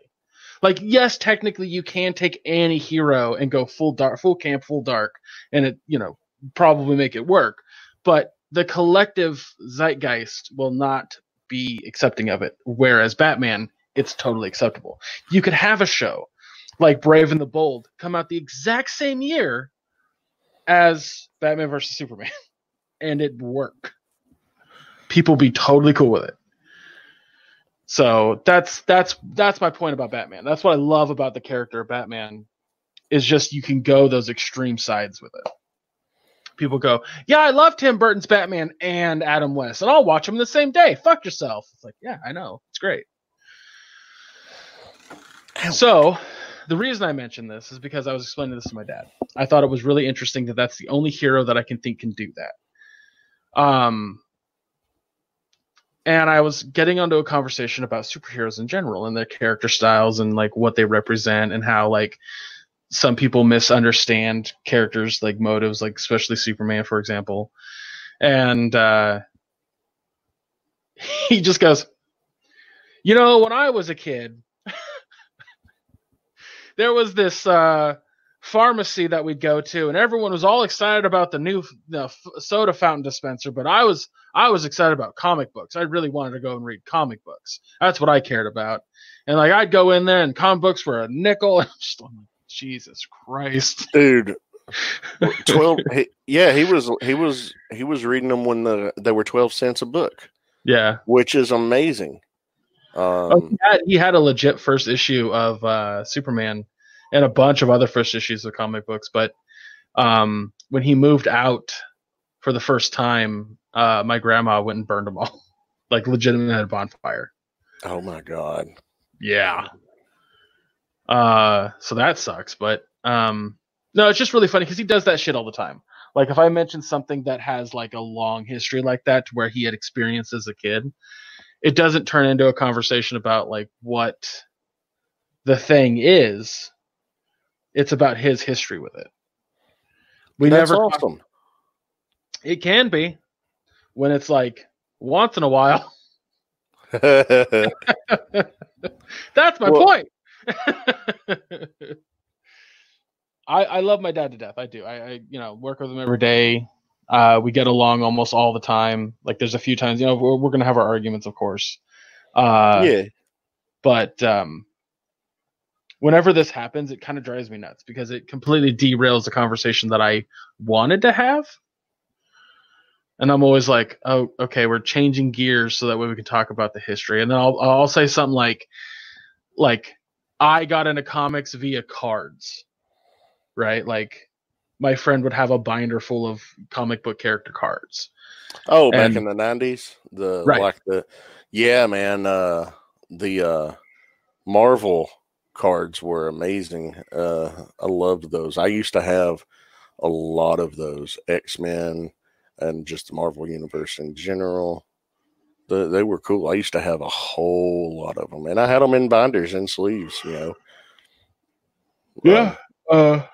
Like, yes, technically you can take any hero and go full dark, full camp, full dark, and it, you know, probably make it work. But the collective zeitgeist will not be accepting of it. Whereas Batman, it's totally acceptable. You could have a show like Brave and the Bold come out the exact same year as Batman versus Superman, and it work. People be totally cool with it. So that's that's that's my point about Batman. That's what I love about the character of Batman is just you can go those extreme sides with it. People go, "Yeah, I love Tim Burton's Batman and Adam West, and I'll watch them the same day." Fuck yourself. It's like, yeah, I know, it's great. So, the reason I mentioned this is because I was explaining this to my dad. I thought it was really interesting that that's the only hero that I can think can do that. Um, and I was getting onto a conversation about superheroes in general and their character styles and like what they represent and how like some people misunderstand characters like motives, like especially Superman, for example. And uh, he just goes, you know, when I was a kid, there was this uh, pharmacy that we'd go to, and everyone was all excited about the new soda fountain dispenser. But I was I was excited about comic books. I really wanted to go and read comic books. That's what I cared about. And like I'd go in there, and comic books were a nickel. Just, like, Jesus Christ, dude. Twelve. he, yeah, he was. He was. He was reading them when the they were twelve cents a book. Yeah, which is amazing. Um, oh, he, had, he, had, a legit first issue of uh, Superman and a bunch of other first issues of comic books. But um, when he moved out for the first time, uh, my grandma went and burned them all, like legitimately had a bonfire. Oh my god! Yeah. Uh, so that sucks. But um, no, it's just really funny because he does that shit all the time. Like if I mention something that has like a long history like that, to where he had experience as a kid, it doesn't turn into a conversation about like what the thing is. It's about his history with it. We That's never awesome. It can be when it's like once in a while. That's my well, point. I, I love my dad to death. I do. I, I you know work with him every day. Uh, we get along almost all the time. Like there's a few times, you know, we're, we're gonna have our arguments, of course. Uh, yeah. But um, whenever this happens, it kind of drives me nuts because it completely derails the conversation that I wanted to have. And I'm always like, oh, okay, we're changing gears so that way we can talk about the history. And then I'll I'll say something like, like I got into comics via cards, right? Like my friend would have a binder full of comic book character cards. Oh, back and, in the nineties, the right. like the yeah, man, uh, the uh, Marvel cards were amazing. Uh, I loved those. I used to have a lot of those X Men and just the Marvel universe in general. The, they were cool. I used to have a whole lot of them, and I had them in binders and sleeves. You know. Yeah. Uh, uh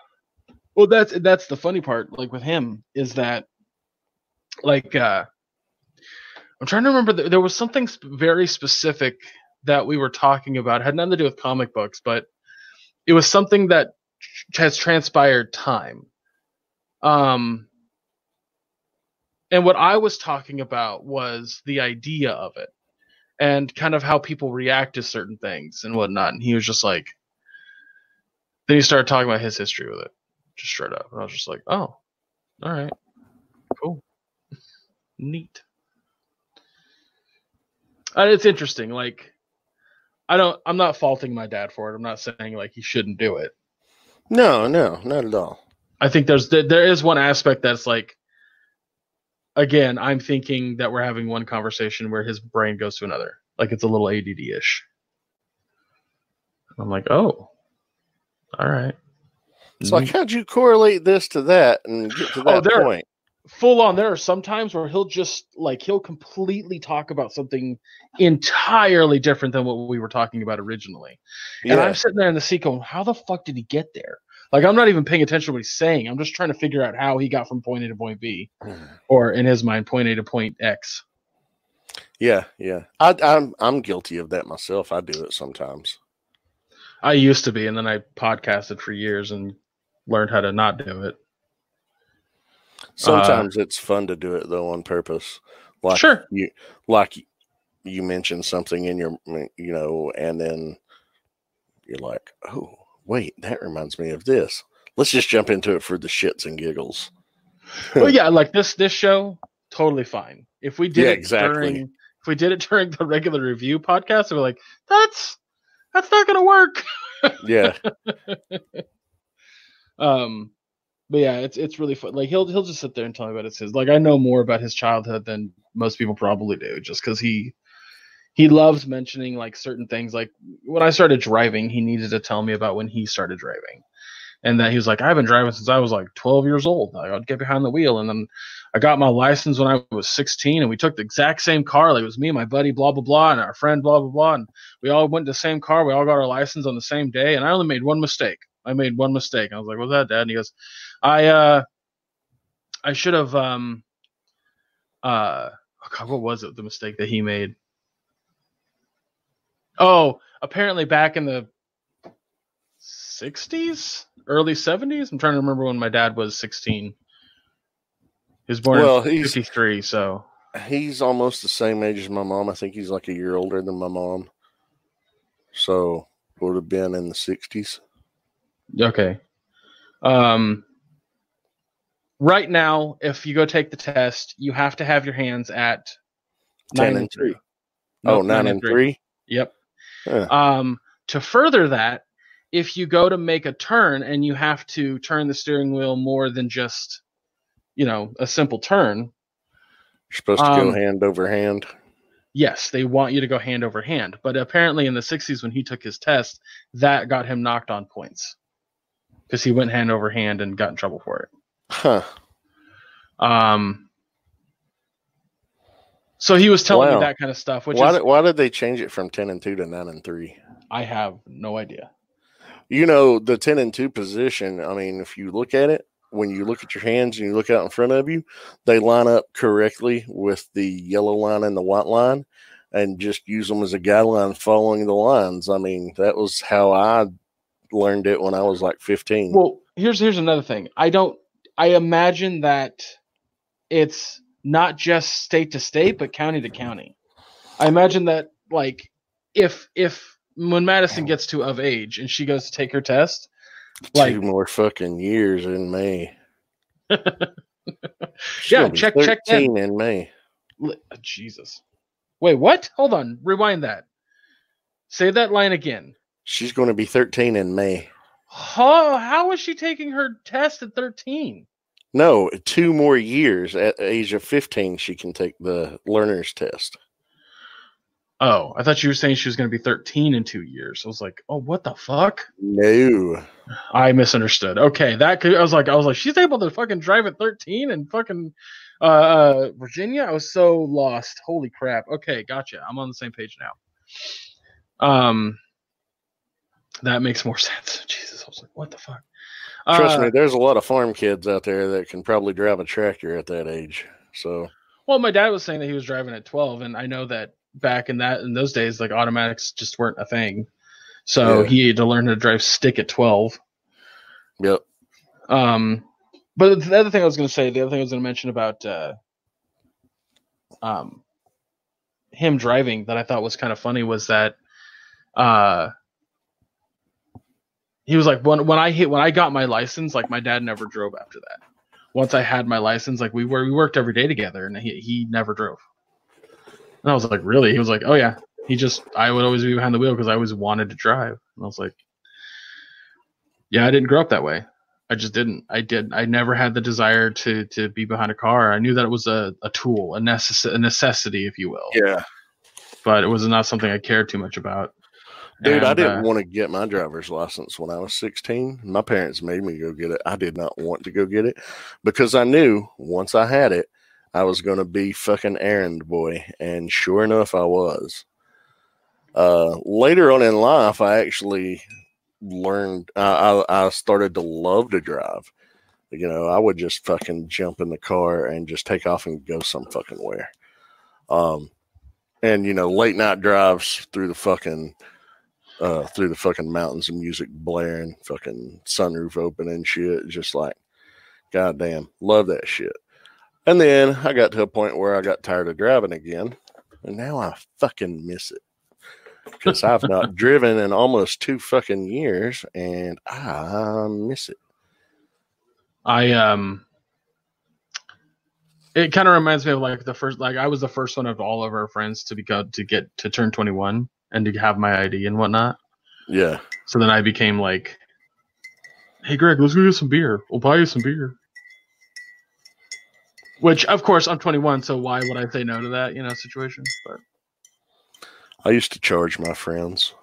well, that's that's the funny part. Like with him, is that like uh I'm trying to remember. There was something very specific that we were talking about. It had nothing to do with comic books, but it was something that has transpired time. Um, and what I was talking about was the idea of it and kind of how people react to certain things and whatnot. And he was just like, then he started talking about his history with it, just straight up. And I was just like, oh, all right, cool, neat. And it's interesting. Like, I don't, I'm not faulting my dad for it. I'm not saying like he shouldn't do it. No, no, not at all. I think there's there is one aspect that's like again, I'm thinking that we're having one conversation where his brain goes to another. Like it's a little ADD ish. I'm like, oh, all right. So, like, how'd you correlate this to that and get to oh, that oh, point? Full on. There are some times where he'll just like he'll completely talk about something entirely different than what we were talking about originally, yeah. and I'm sitting there in the seat going, "How the fuck did he get there?" Like I'm not even paying attention to what he's saying. I'm just trying to figure out how he got from point A to point B, or in his mind, point A to point X. Yeah, yeah. I, I'm I'm guilty of that myself. I do it sometimes. I used to be, and then I podcasted for years and learned how to not do it. Sometimes uh, it's fun to do it though on purpose. Like sure. You like you mentioned something in your you know, and then you're like, oh, wait, that reminds me of this. Let's just jump into it for the shits and giggles. well, yeah, like this this show, totally fine. If we did yeah, it exactly. during if we did it during the regular review podcast, we're like, that's that's not gonna work. Yeah. um, but yeah, it's it's really fun. Like he'll he'll just sit there and tell me about his. Like I know more about his childhood than most people probably do, just because he he loves mentioning like certain things. Like when I started driving, he needed to tell me about when he started driving, and that he was like, I've been driving since I was like 12 years old. I'd get behind the wheel, and then I got my license when I was 16, and we took the exact same car. Like it was me, and my buddy, blah blah blah, and our friend, blah blah blah, and we all went to the same car. We all got our license on the same day, and I only made one mistake. I made one mistake. I was like, "What's that, Dad?" And he goes, "I uh, I should have um, uh, oh God, what was it? The mistake that he made? Oh, apparently back in the 60s, early 70s. I'm trying to remember when my dad was 16. He was born Well, in he's- 53, so He's almost the same age as my mom. I think he's like a year older than my mom. So would have been in the sixties. okay. Um, right now, if you go take the test, you have to have your hands at Ten nine and three. Nope, oh, nine and three. Yep. Yeah. Um, to further that, if you go to make a turn and you have to turn the steering wheel more than just, you know, a simple turn, You're supposed to go Um, hand over hand. yes, they want you to go hand over hand. But apparently in the 60s when he took his test, that got him knocked on points because he went hand over hand and got in trouble for it. Huh. Um, so he was telling Wow. me that kind of stuff, which Why is did, why did they change it from ten and two to nine and three? I have no idea. You know, the 10 and 2 position, I mean, if you look at it, when you look at your hands and you look out in front of you, they line up correctly with the yellow line and the white line and just use them as a guideline following the lines. I mean, that was how I learned it when I was like 15. Well, here's here's another thing. I don't. I imagine that it's not just state to state, but county to county. I imagine that like if if when Madison gets to of age and she goes to take her test, like Two more fucking years in May. Yeah, check- check. 13 in May. uh, Jesus. Wait, what? Hold on. Rewind that. Say that line again. She's going to be 13 in May. How how is she taking her test at 13? No, two more years. At age of 15, she can take the learner's test. Oh, I thought you were saying she was going to be 13 in 2 years. I was like, "Oh, what the fuck?" No. I misunderstood. Okay, that could, I was like, I was like, she's able to fucking drive at 13 and fucking uh, uh, Virginia. I was so lost. Holy crap. Okay, gotcha. I'm on the same page now. Um, that makes more sense. Jesus, I was like, what the fuck? Trust Uh, me, there's a lot of farm kids out there that can probably drive a tractor at that age. So, Well, my dad was saying that he was driving at 12, and I know that back in that in those days, like automatics just weren't a thing. So Yeah. he had to learn how to drive stick at 12. yep. Um, but the other thing I was going to say, the other thing I was going to mention about uh, um, him driving that I thought was kind of funny was that uh, he was like when when I hit when I got my license, like my dad never drove after that. Once I had my license, like we were we worked every day together, and he he never drove. And I was like, really? He was like, oh yeah. He just I would always be behind the wheel because I always wanted to drive. And I was like, yeah, I didn't grow up that way. I just didn't. I did. I never had the desire to to be behind a car. I knew that it was a, a tool, a, necess- a necessity, if you will. Yeah. But it was not something I cared too much about. Dude, I didn't uh, want to get my driver's license when I was 16. My parents made me go get it. I did not want to go get it because I knew once I had it, I was going to be fucking errand boy. And sure enough, I was. Uh, later on in life, I actually learned, I, I, I started to love to drive. You know, I would just fucking jump in the car and just take off and go some fucking where. Um, and you know, late night drives through the fucking uh, through the fucking mountains of music blaring, fucking sunroof open and shit. Just like, goddamn, love that shit. And then I got to a point where I got tired of driving again, and now I fucking miss it because I've not driven in almost two fucking years, and I miss it. I um It kind of reminds me of like the first, like I was the first one of all of our friends to be got to get to turn 21 and to have my ID and whatnot. Yeah. So then I became like, "Hey, Greg, let's go get some beer. We'll buy you some beer." Which, of course, I'm 21, so why would I say no to that? You know, situation. But I used to charge my friends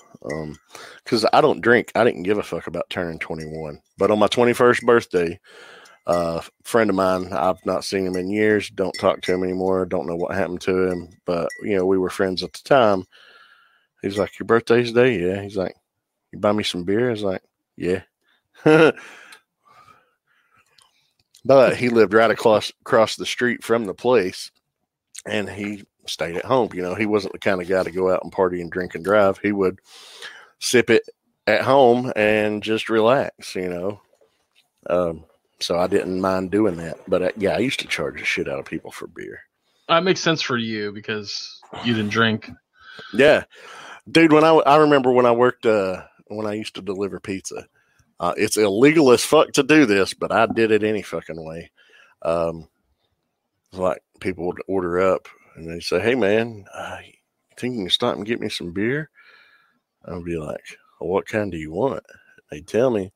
because I don't drink. I didn't give a fuck about turning 21. But on my 21st birthday, uh, a friend of mine, I've not seen him in years, don't talk to him anymore, don't know what happened to him, but you know, we were friends at the time. He's like, Your birthday's day? Yeah. He's like, You buy me some beer? I was like, Yeah. but he lived right across across the street from the place and he stayed at home. You know, he wasn't the kind of guy to go out and party and drink and drive. He would sip it at home and just relax, you know. Um, so I didn't mind doing that. But uh, yeah, I used to charge the shit out of people for beer. that makes sense for you because you didn't drink. Yeah, dude. When I I remember when I worked uh when I used to deliver pizza. Uh, it's illegal as fuck to do this, but I did it any fucking way. Um, like people would order up and they say, "Hey man, uh, you think you can stop and get me some beer?" I would be like, well, "What kind do you want?" They tell me.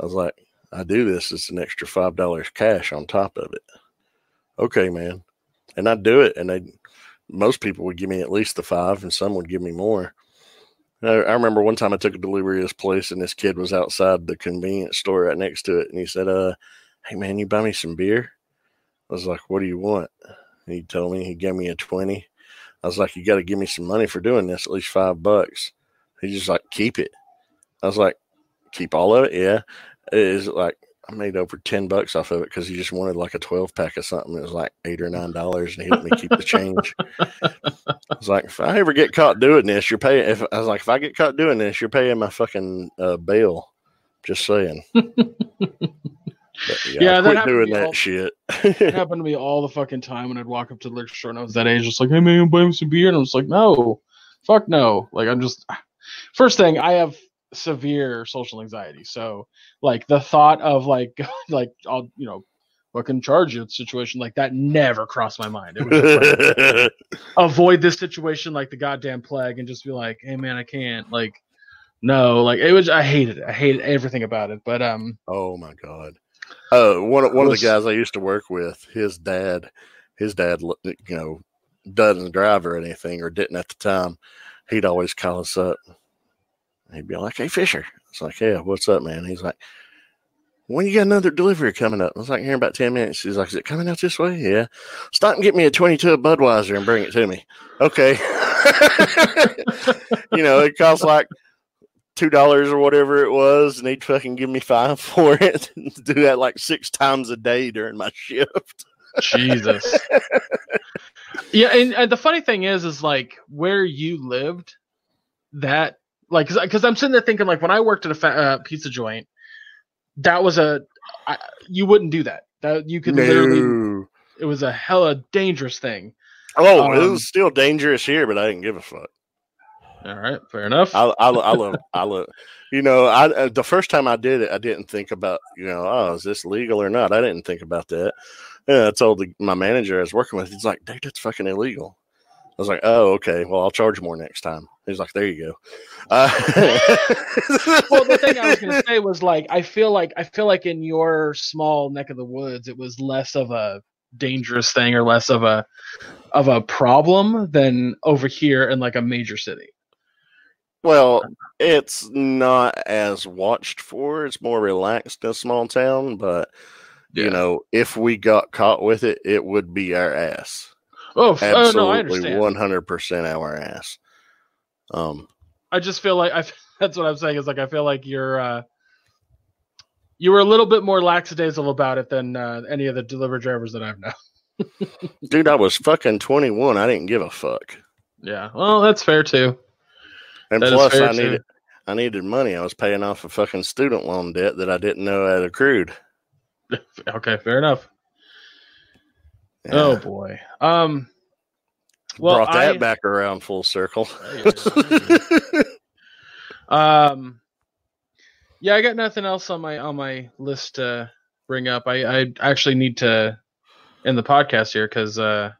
I was like, "I do this. It's an extra five dollars cash on top of it." Okay, man, and I'd do it, and they most people would give me at least the five, and some would give me more. I, remember one time I took a delivery to this place, and this kid was outside the convenience store right next to it, and he said, "Uh, hey man, you buy me some beer?" I was like, "What do you want?" And he told me he gave me a twenty. I was like, "You got to give me some money for doing this, at least five bucks." He just like, "Keep it." I was like, "Keep all of it?" Yeah. It is like I made over ten bucks off of it because he just wanted like a twelve pack of something. It was like eight or nine dollars, and he let me keep the change. I was like, if I ever get caught doing this, you're paying. If I was like, if I get caught doing this, you're paying my fucking uh, bail. Just saying. But, yeah, Yeah, that quit doing that all- shit. It happened to me all the fucking time when I'd walk up to the liquor store and I was that age, just like, hey man, buy me some beer. And I was like, no, fuck no. Like, I'm just, first thing, I have severe social anxiety. So, like, the thought of like, like, I'll, you know, fucking charge you situation like that never crossed my mind. It was just like, avoid this situation like the goddamn plague and just be like, hey man, I can't. Like, no, like, it was, I hated it. I hated everything about it. But, um, oh my god. Uh, one one of the guys I used to work with, his dad, his dad, you know, doesn't drive or anything, or didn't at the time. He'd always call us up. He'd be like, "Hey Fisher," it's like, "Yeah, what's up, man?" He's like, "When you got another delivery coming up?" I was like, "Here in about ten minutes." He's like, "Is it coming out this way?" Yeah. Stop and get me a twenty-two of Budweiser and bring it to me. Okay. you know, it costs like two dollars or whatever it was, and he'd fucking give me five for it. Do that like six times a day during my shift. Jesus. yeah, and, and the funny thing is, is like where you lived, that like because I'm sitting there thinking like when I worked at a fa- uh, pizza joint, that was a I, you wouldn't do that. That you could literally it was a hella dangerous thing. Oh, it Um, was still dangerous here, but I didn't give a fuck. All right, fair enough. I, I, I love, I love, you know, I uh, the first time I did it, I didn't think about, you know, oh, is this legal or not? I didn't think about that. Yeah, I told the, my manager I was working with, he's like, dude, that's fucking illegal. I was like, oh, okay. Well, I'll charge more next time. He's like, there you go. Uh, well, the thing I was gonna say was like I feel like I feel like in your small neck of the woods, it was less of a dangerous thing or less of a of a problem than over here in like a major city. Well, it's not as watched for. It's more relaxed in a small town, but you know, if we got caught with it, it would be our ass. Oh, oh no, I Absolutely, one hundred percent our ass. Um, I just feel like I. That's what I'm saying. Is like I feel like you're. uh you were a little bit more lackadaisical about it than uh, any of the delivery drivers that I've known. dude, I was fucking twenty one. I didn't give a fuck. Yeah, well, that's fair too. And That plus, I too. needed, I needed money. I was paying off a fucking student loan debt that I didn't know had accrued. Okay, fair enough. Yeah. Oh boy. Um. Well, brought that I- back around full circle. Um, yeah, I got nothing else on my on my list to bring up. I I actually need to end the podcast here because uh,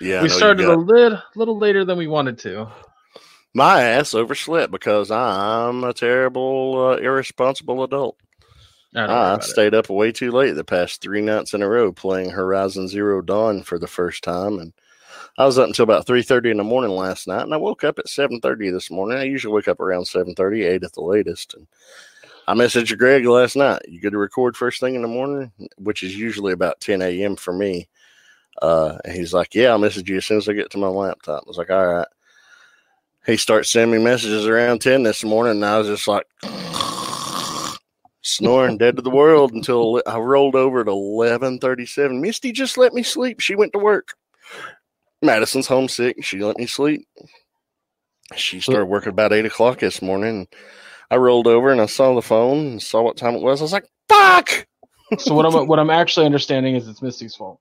Yeah, we started a little little later than we wanted to. my ass overslept because I'm a terrible, uh, irresponsible adult. I I about it. stayed up way too late the past three nights in a row playing Horizon Zero Dawn for the first time, and I was up until about three thirty in the morning last night, and I woke up at seven thirty this morning. I usually wake up around seven thirty, eight at the latest, and I messaged Greg last night. You good to record first thing in the morning, which is usually about ten a.m. for me. Uh, and he's like, "Yeah, I'll message you as soon as I get to my laptop." I was like, "All right." He starts sending me messages around ten this morning, and I was just like snoring dead to the world until I rolled over at eleven thirty-seven. Misty just let me sleep. She went to work. Madison's homesick. She let me sleep. She started working about eight o'clock this morning. I rolled over and I saw the phone and saw what time it was. I was like, "Fuck!" So what I'm what I'm actually understanding is it's Misty's fault.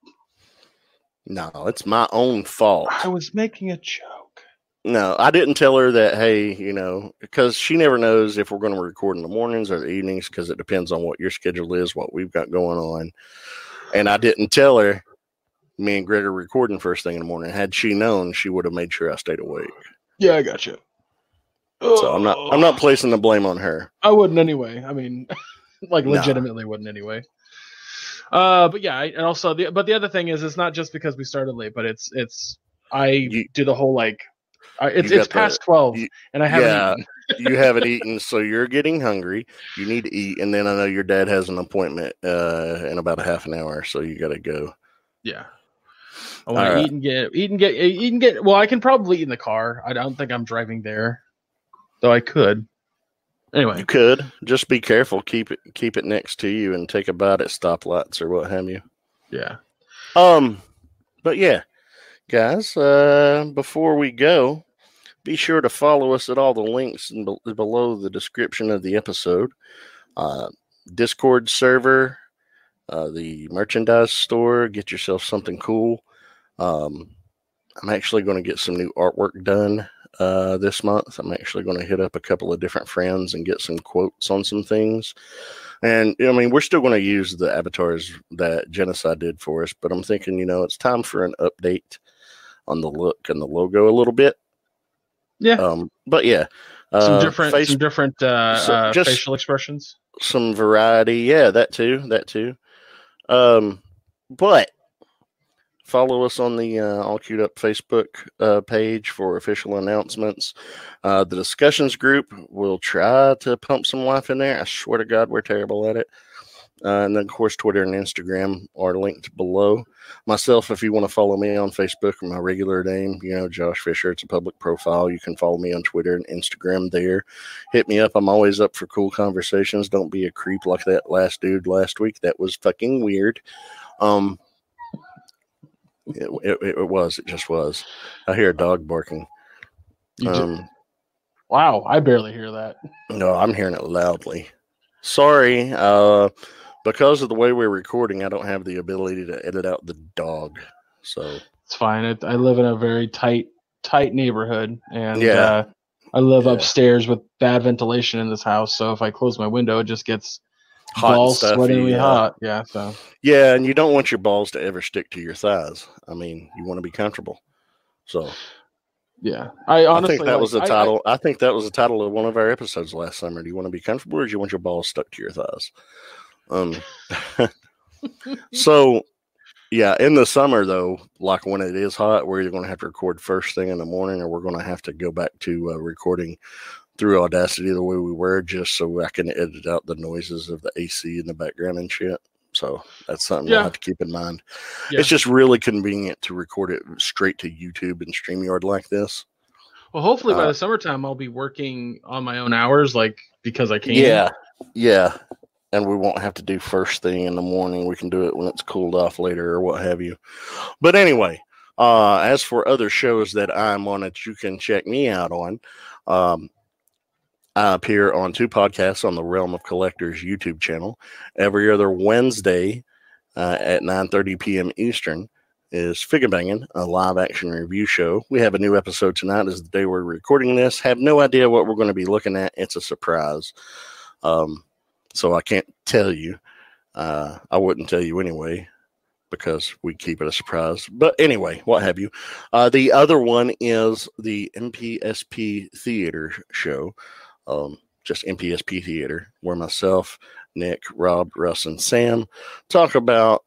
No, it's my own fault. I was making a joke. No, I didn't tell her that. Hey, you know, because she never knows if we're going to record in the mornings or the evenings because it depends on what your schedule is, what we've got going on. And I didn't tell her. Me and Greg are recording first thing in the morning. Had she known, she would have made sure I stayed awake. Yeah, I got you. So I'm not. I'm not placing the blame on her. I wouldn't anyway. I mean, like legitimately wouldn't anyway. Uh, but yeah, I, and also the but the other thing is it's not just because we started late, but it's it's I You- do the whole like I, it's it's the- past twelve you- and I haven't yeah. eaten. you haven't eaten, so you're getting hungry. You need to eat, and then I know your dad has an appointment uh, in about a half an hour, so you got to go. Yeah. I want to eat and get eat and get eat and get. Well, I can probably eat in the car. I don't think I'm driving there, though I could. Anyway, You could just be careful. Keep it keep it next to you, and take a bite at stoplights or what have you. yeah. Um, but yeah, guys. Uh, before we go, be sure to follow us at all the links in be- below the description of the episode. Uh, Discord server, uh, the merchandise store. Get yourself something cool. Um, I'm actually going to get some new artwork done uh, this month. I'm actually going to hit up a couple of different friends and get some quotes on some things. And I mean, we're still going to use the avatars that Genocide did for us, but I'm thinking, you know, it's time for an update on the look and the logo a little bit. Yeah. Um, but yeah, some uh, different face- some different uh, so uh, just- facial expressions. some variety. Yeah, that too. That too. Um, but follow us on the uh, All Queued Up Facebook uh, page for official announcements. Uh, the discussions group will try to pump some life in there. I swear to God, we're terrible at it. Uh, and then, of course, Twitter and Instagram are linked below. Myself, if you want to follow me on Facebook, my regular name, you know, Josh Fisher, it's a public profile. You can follow me on Twitter and Instagram there hit me up. I'm always up for cool conversations. Don't be a creep like that last dude last week. That was fucking weird. Um, it, it, it was. It just was. I hear a dog barking. Um, wow, I barely hear that. no, I'm hearing it loudly. Sorry. Uh, because of the way we're recording, I don't have the ability to edit out the dog. So It's fine. It, I live in a very tight tight neighborhood, and Yeah. uh, I live Yeah. upstairs with bad ventilation in this house. So if I close my window, it just gets hot balls stuffy, sweatingly uh, hot. Yeah. So Yeah, and you don't want your balls to ever stick to your thighs. I mean, you want to be comfortable. So yeah, I honestly I think that like, was the I- I- title. I, think that was the title of one of our episodes last summer. Do you want to be comfortable, or do you want your balls stuck to your thighs? Um. so, yeah, in the summer though, like when it is hot, we're either going to have to record first thing in the morning, or we're going to have to go back to uh, recording through Audacity the way we were, just so I can edit out the noises of the AC in the background and shit. So that's something Yeah. we'll have to keep in mind. Yeah. It's just really convenient to record it straight to YouTube and StreamYard like this. well, hopefully by uh, the summertime, I'll be working on my own hours, like because I can. Yeah, yeah, and we won't have to do first thing in the morning. We can do it when it's cooled off later or what have you. But anyway, uh, as for other shows that I'm on that you can check me out on, um, I appear on two podcasts on the Realm of Collectors YouTube channel every other Wednesday uh, at 9:30 p.m. Eastern. Is Figure Banging, a live action review show. We have a new episode tonight, is the day we're recording this. Have no idea what we're going to be looking at. It's a surprise. Um, so I can't tell you. Uh, I wouldn't tell you anyway. because we keep it a surprise. But anyway, what have you? Uh, the other one is the MPSP Theater show, um, just MPSP Theater, where myself, Nick, Rob, Russ, and Sam talk about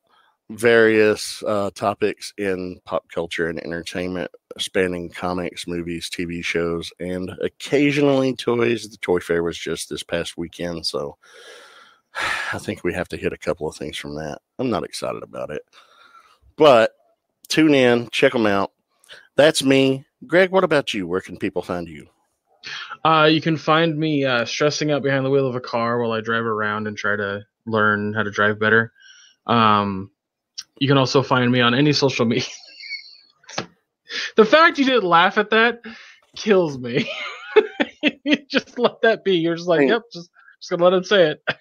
various uh, topics in pop culture and entertainment, spanning comics, movies, TV shows, and occasionally toys. The Toy Fair was just this past weekend, so I think we have to hit a couple of things from that. I'm not excited about it, but tune in, check them out. That's me. Greg, what about you? Where can people find you? Uh, you can find me uh, stressing out behind the wheel of a car while I drive around and try to learn how to drive better. Um, you can also find me on any social media. the fact you didn't laugh at that kills me. just let that be. You're just like, yep, just just gonna let him say it.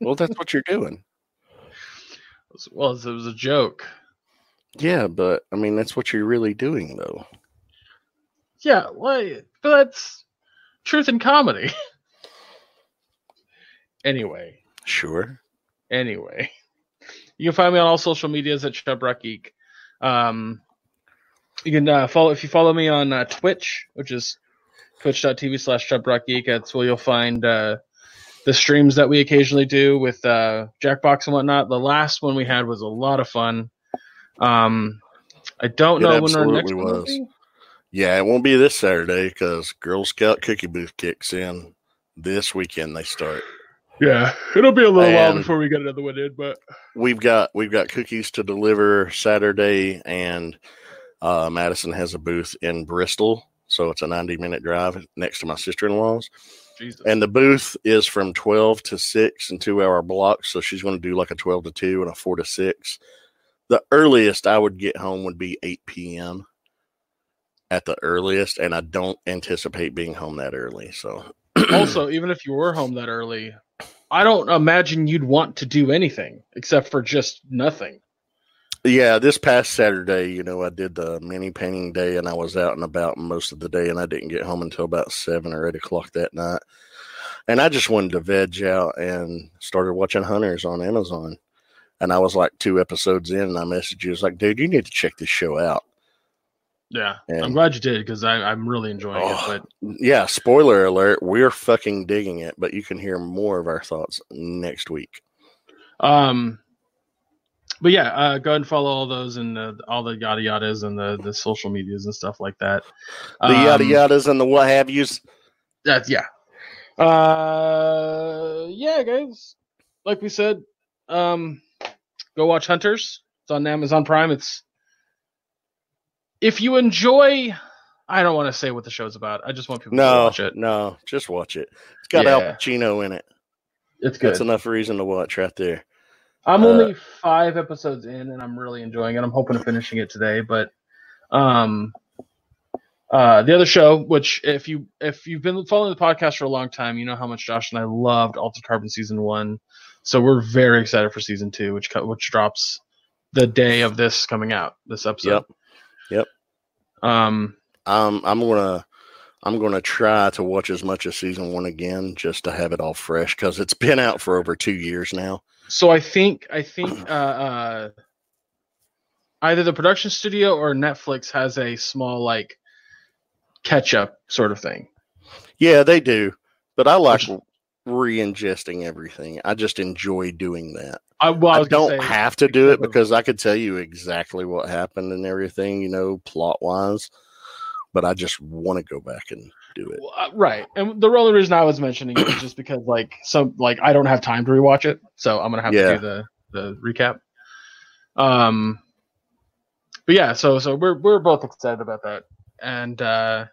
Well, that's what you're doing. Well, it was a joke. Yeah, but I mean, that's what you're really doing, though. Yeah, well, but that's truth in comedy. anyway, Sure. anyway, you can find me on all social medias at Chubrock Geek. Um, you can uh, follow if you follow me on uh, Twitch, which is twitch.tv slash Chubrock Geek. That's where you'll find uh, the streams that we occasionally do with uh, Jackbox and whatnot. The last one we had was a lot of fun. Um, I don't It know when our next one will was. be. Yeah, it won't be this Saturday because Girl Scout Cookie Booth kicks in this weekend. They start. Yeah, it'll be a little while before we get another one in, but We've got we've got cookies to deliver Saturday, and uh, Madison has a booth in Bristol, so it's a 90 minute drive next to my sister in law's. Jesus. And the booth is from 12 to 6 in two hour blocks. So she's going to do like a 12 to 2 and a 4 to 6. The earliest I would get home would be 8 p.m. at the earliest. And I don't anticipate being home that early. So, also, even if you were home that early, I don't imagine you'd want to do anything except for just nothing. yeah, this past Saturday, you know, I did the mini painting day and I was out and about most of the day. And I didn't get home until about 7 or 8 o'clock that night. And I just wanted to veg out and started watching Hunters on Amazon. And I was like two episodes in, and I messaged you. I was like, dude, you need to check this show out. Yeah, I'm glad you did because I'm really enjoying Oh. it. But Yeah, spoiler alert, we're fucking digging it, but you can hear more of our thoughts next week. um, but yeah, uh, go ahead and follow all those and uh, all the yada yadas and the the social medias and stuff like that. The yada Um, yadas and the what have yous. That's yeah. Uh, yeah, guys. Like we said, um, go watch Hunters. It's on Amazon Prime. It's if you enjoy. I don't want to say what the show's about. I just want people to watch it. no, just watch it. It's got Al Pacino in it. It's good. That's enough reason to watch right there. I'm uh, only five episodes in, and I'm really enjoying it. I'm hoping to finishing it today, but um, uh, the other show, which if you if you've been following the podcast for a long time, you know how much Josh and I loved Altered Carbon season one. So we're very excited for season two, which which drops the day of this coming out. This episode. Yep. Um. Um, I'm gonna, I'm gonna try to watch as much as season one again, just to have it all fresh, because it's been out for over two years now. So I think I think uh, uh, either the production studio or Netflix has a small like catch up sort of thing. Yeah, they do, but I like re-ingesting everything. I just enjoy doing that. I, well, I, I, don't say, have to do it because I could tell you exactly what happened and everything, you know, plot wise. But I just want to go back and do it. Uh, right, and the only reason I was mentioning it was just because like some like I don't have time to rewatch it, so I'm gonna have Yeah. to do the the recap. Um, but yeah, so so we're we're both excited about that, and uh,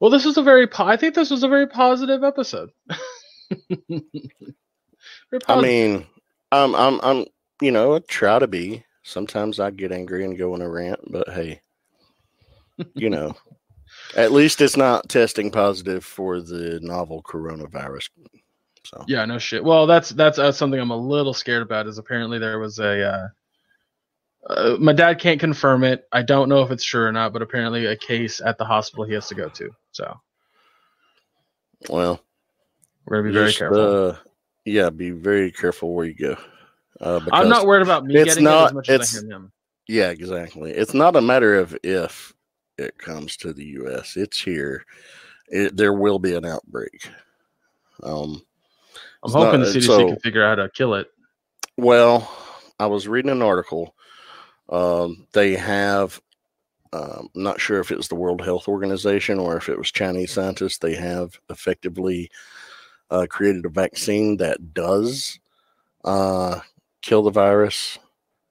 well, this was a very po- I think this was a very positive episode. I mean, I'm, I'm, I'm, you know, I try to be. Sometimes I get angry and go on a rant, but hey, you know, at least it's not testing positive for the novel coronavirus. So Yeah, no shit. Well, that's that's uh, something I'm a little scared about. Is apparently there was a. Uh, uh, my dad can't confirm it. I don't know if it's true or not, but apparently a case at the hospital he has to go to. So well, we're gonna be very careful. Uh, yeah, be very careful where you go. Uh, I'm not worried about me it's getting it as much as I am him. Yeah, exactly. It's not a matter of if it comes to the U.S. It's here. It, there will be an outbreak. Um, I'm hoping not- the CDC so- can figure out how to kill it. Well, I was reading an article. Um, they have, um, I'm not sure if it was the World Health Organization or if it was Chinese scientists. They have effectively uh, created a vaccine that does uh, kill the virus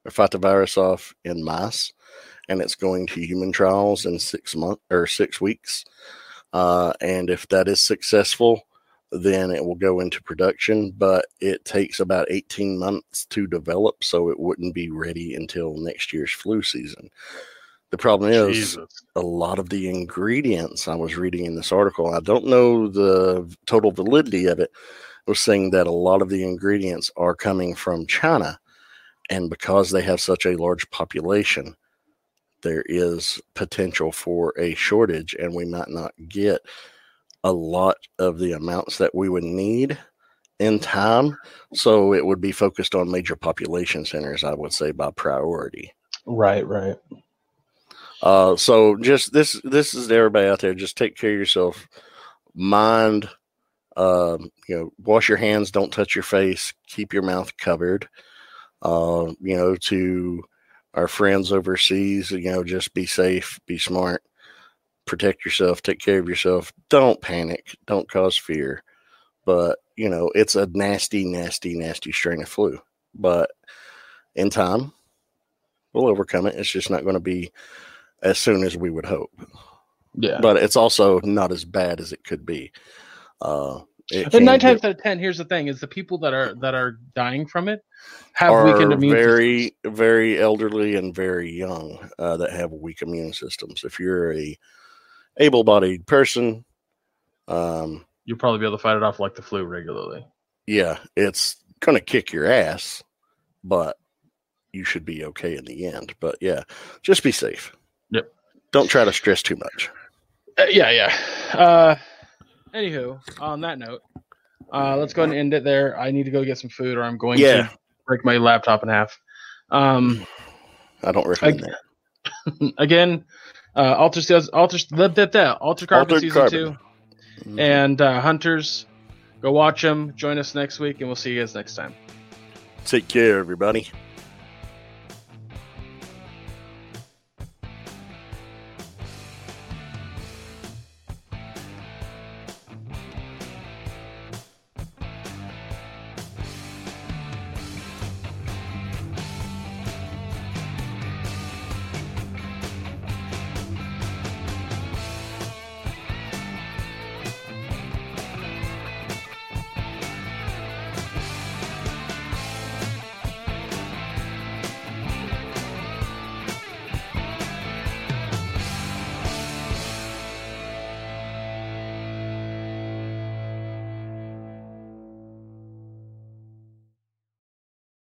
or fight the virus off in mice, and it's going to human trials in six months or six weeks. Uh, and if that is successful, then it will go into production, but it takes about 18 months to develop, so it wouldn't be ready until next year's flu season. The problem is Jesus. a lot of the ingredients I was reading in this article, I don't know the total validity of it, was saying that a lot of the ingredients are coming from China. And because they have such a large population, there is potential for a shortage, and we might not get a lot of the amounts that we would need in time. So it would be focused on major population centers, I would say, by priority. Right, right. Uh, so just this this is everybody out there. Just take care of yourself. Mind, um, you know, wash your hands. Don't touch your face. Keep your mouth covered. Uh, you know, to our friends overseas, you know, just be safe, be smart, protect yourself, take care of yourself. Don't panic. Don't cause fear. But you know, it's a nasty, nasty, nasty strain of flu. But in time, we'll overcome it. It's just not going to be as soon as we would hope. Yeah. But it's also not as bad as it could be. Uh, it And nine times out of ten, here's the thing: is the people that are that are dying from it have are weakened immune very, systems. very elderly and very young uh, that have weak immune systems. If you're a able-bodied person, um, You'll probably be able to fight it off like the flu regularly. yeah, it's going to kick your ass, but you should be okay in the end. But yeah, just be safe. Don't try to stress too much. Uh, yeah, yeah. Uh, anywho, on that note, uh, let's go ahead and end it there. I need to go get some food, or I'm going Yeah. to break my laptop in half. Um, I don't recommend I- that. again, uh, Alter Seals, Alter, that, that, that, Alter Carbon Altered season Carbon. two, and uh, Hunters. Go watch them. Join us next week, and we'll see you guys next time. Take care, everybody.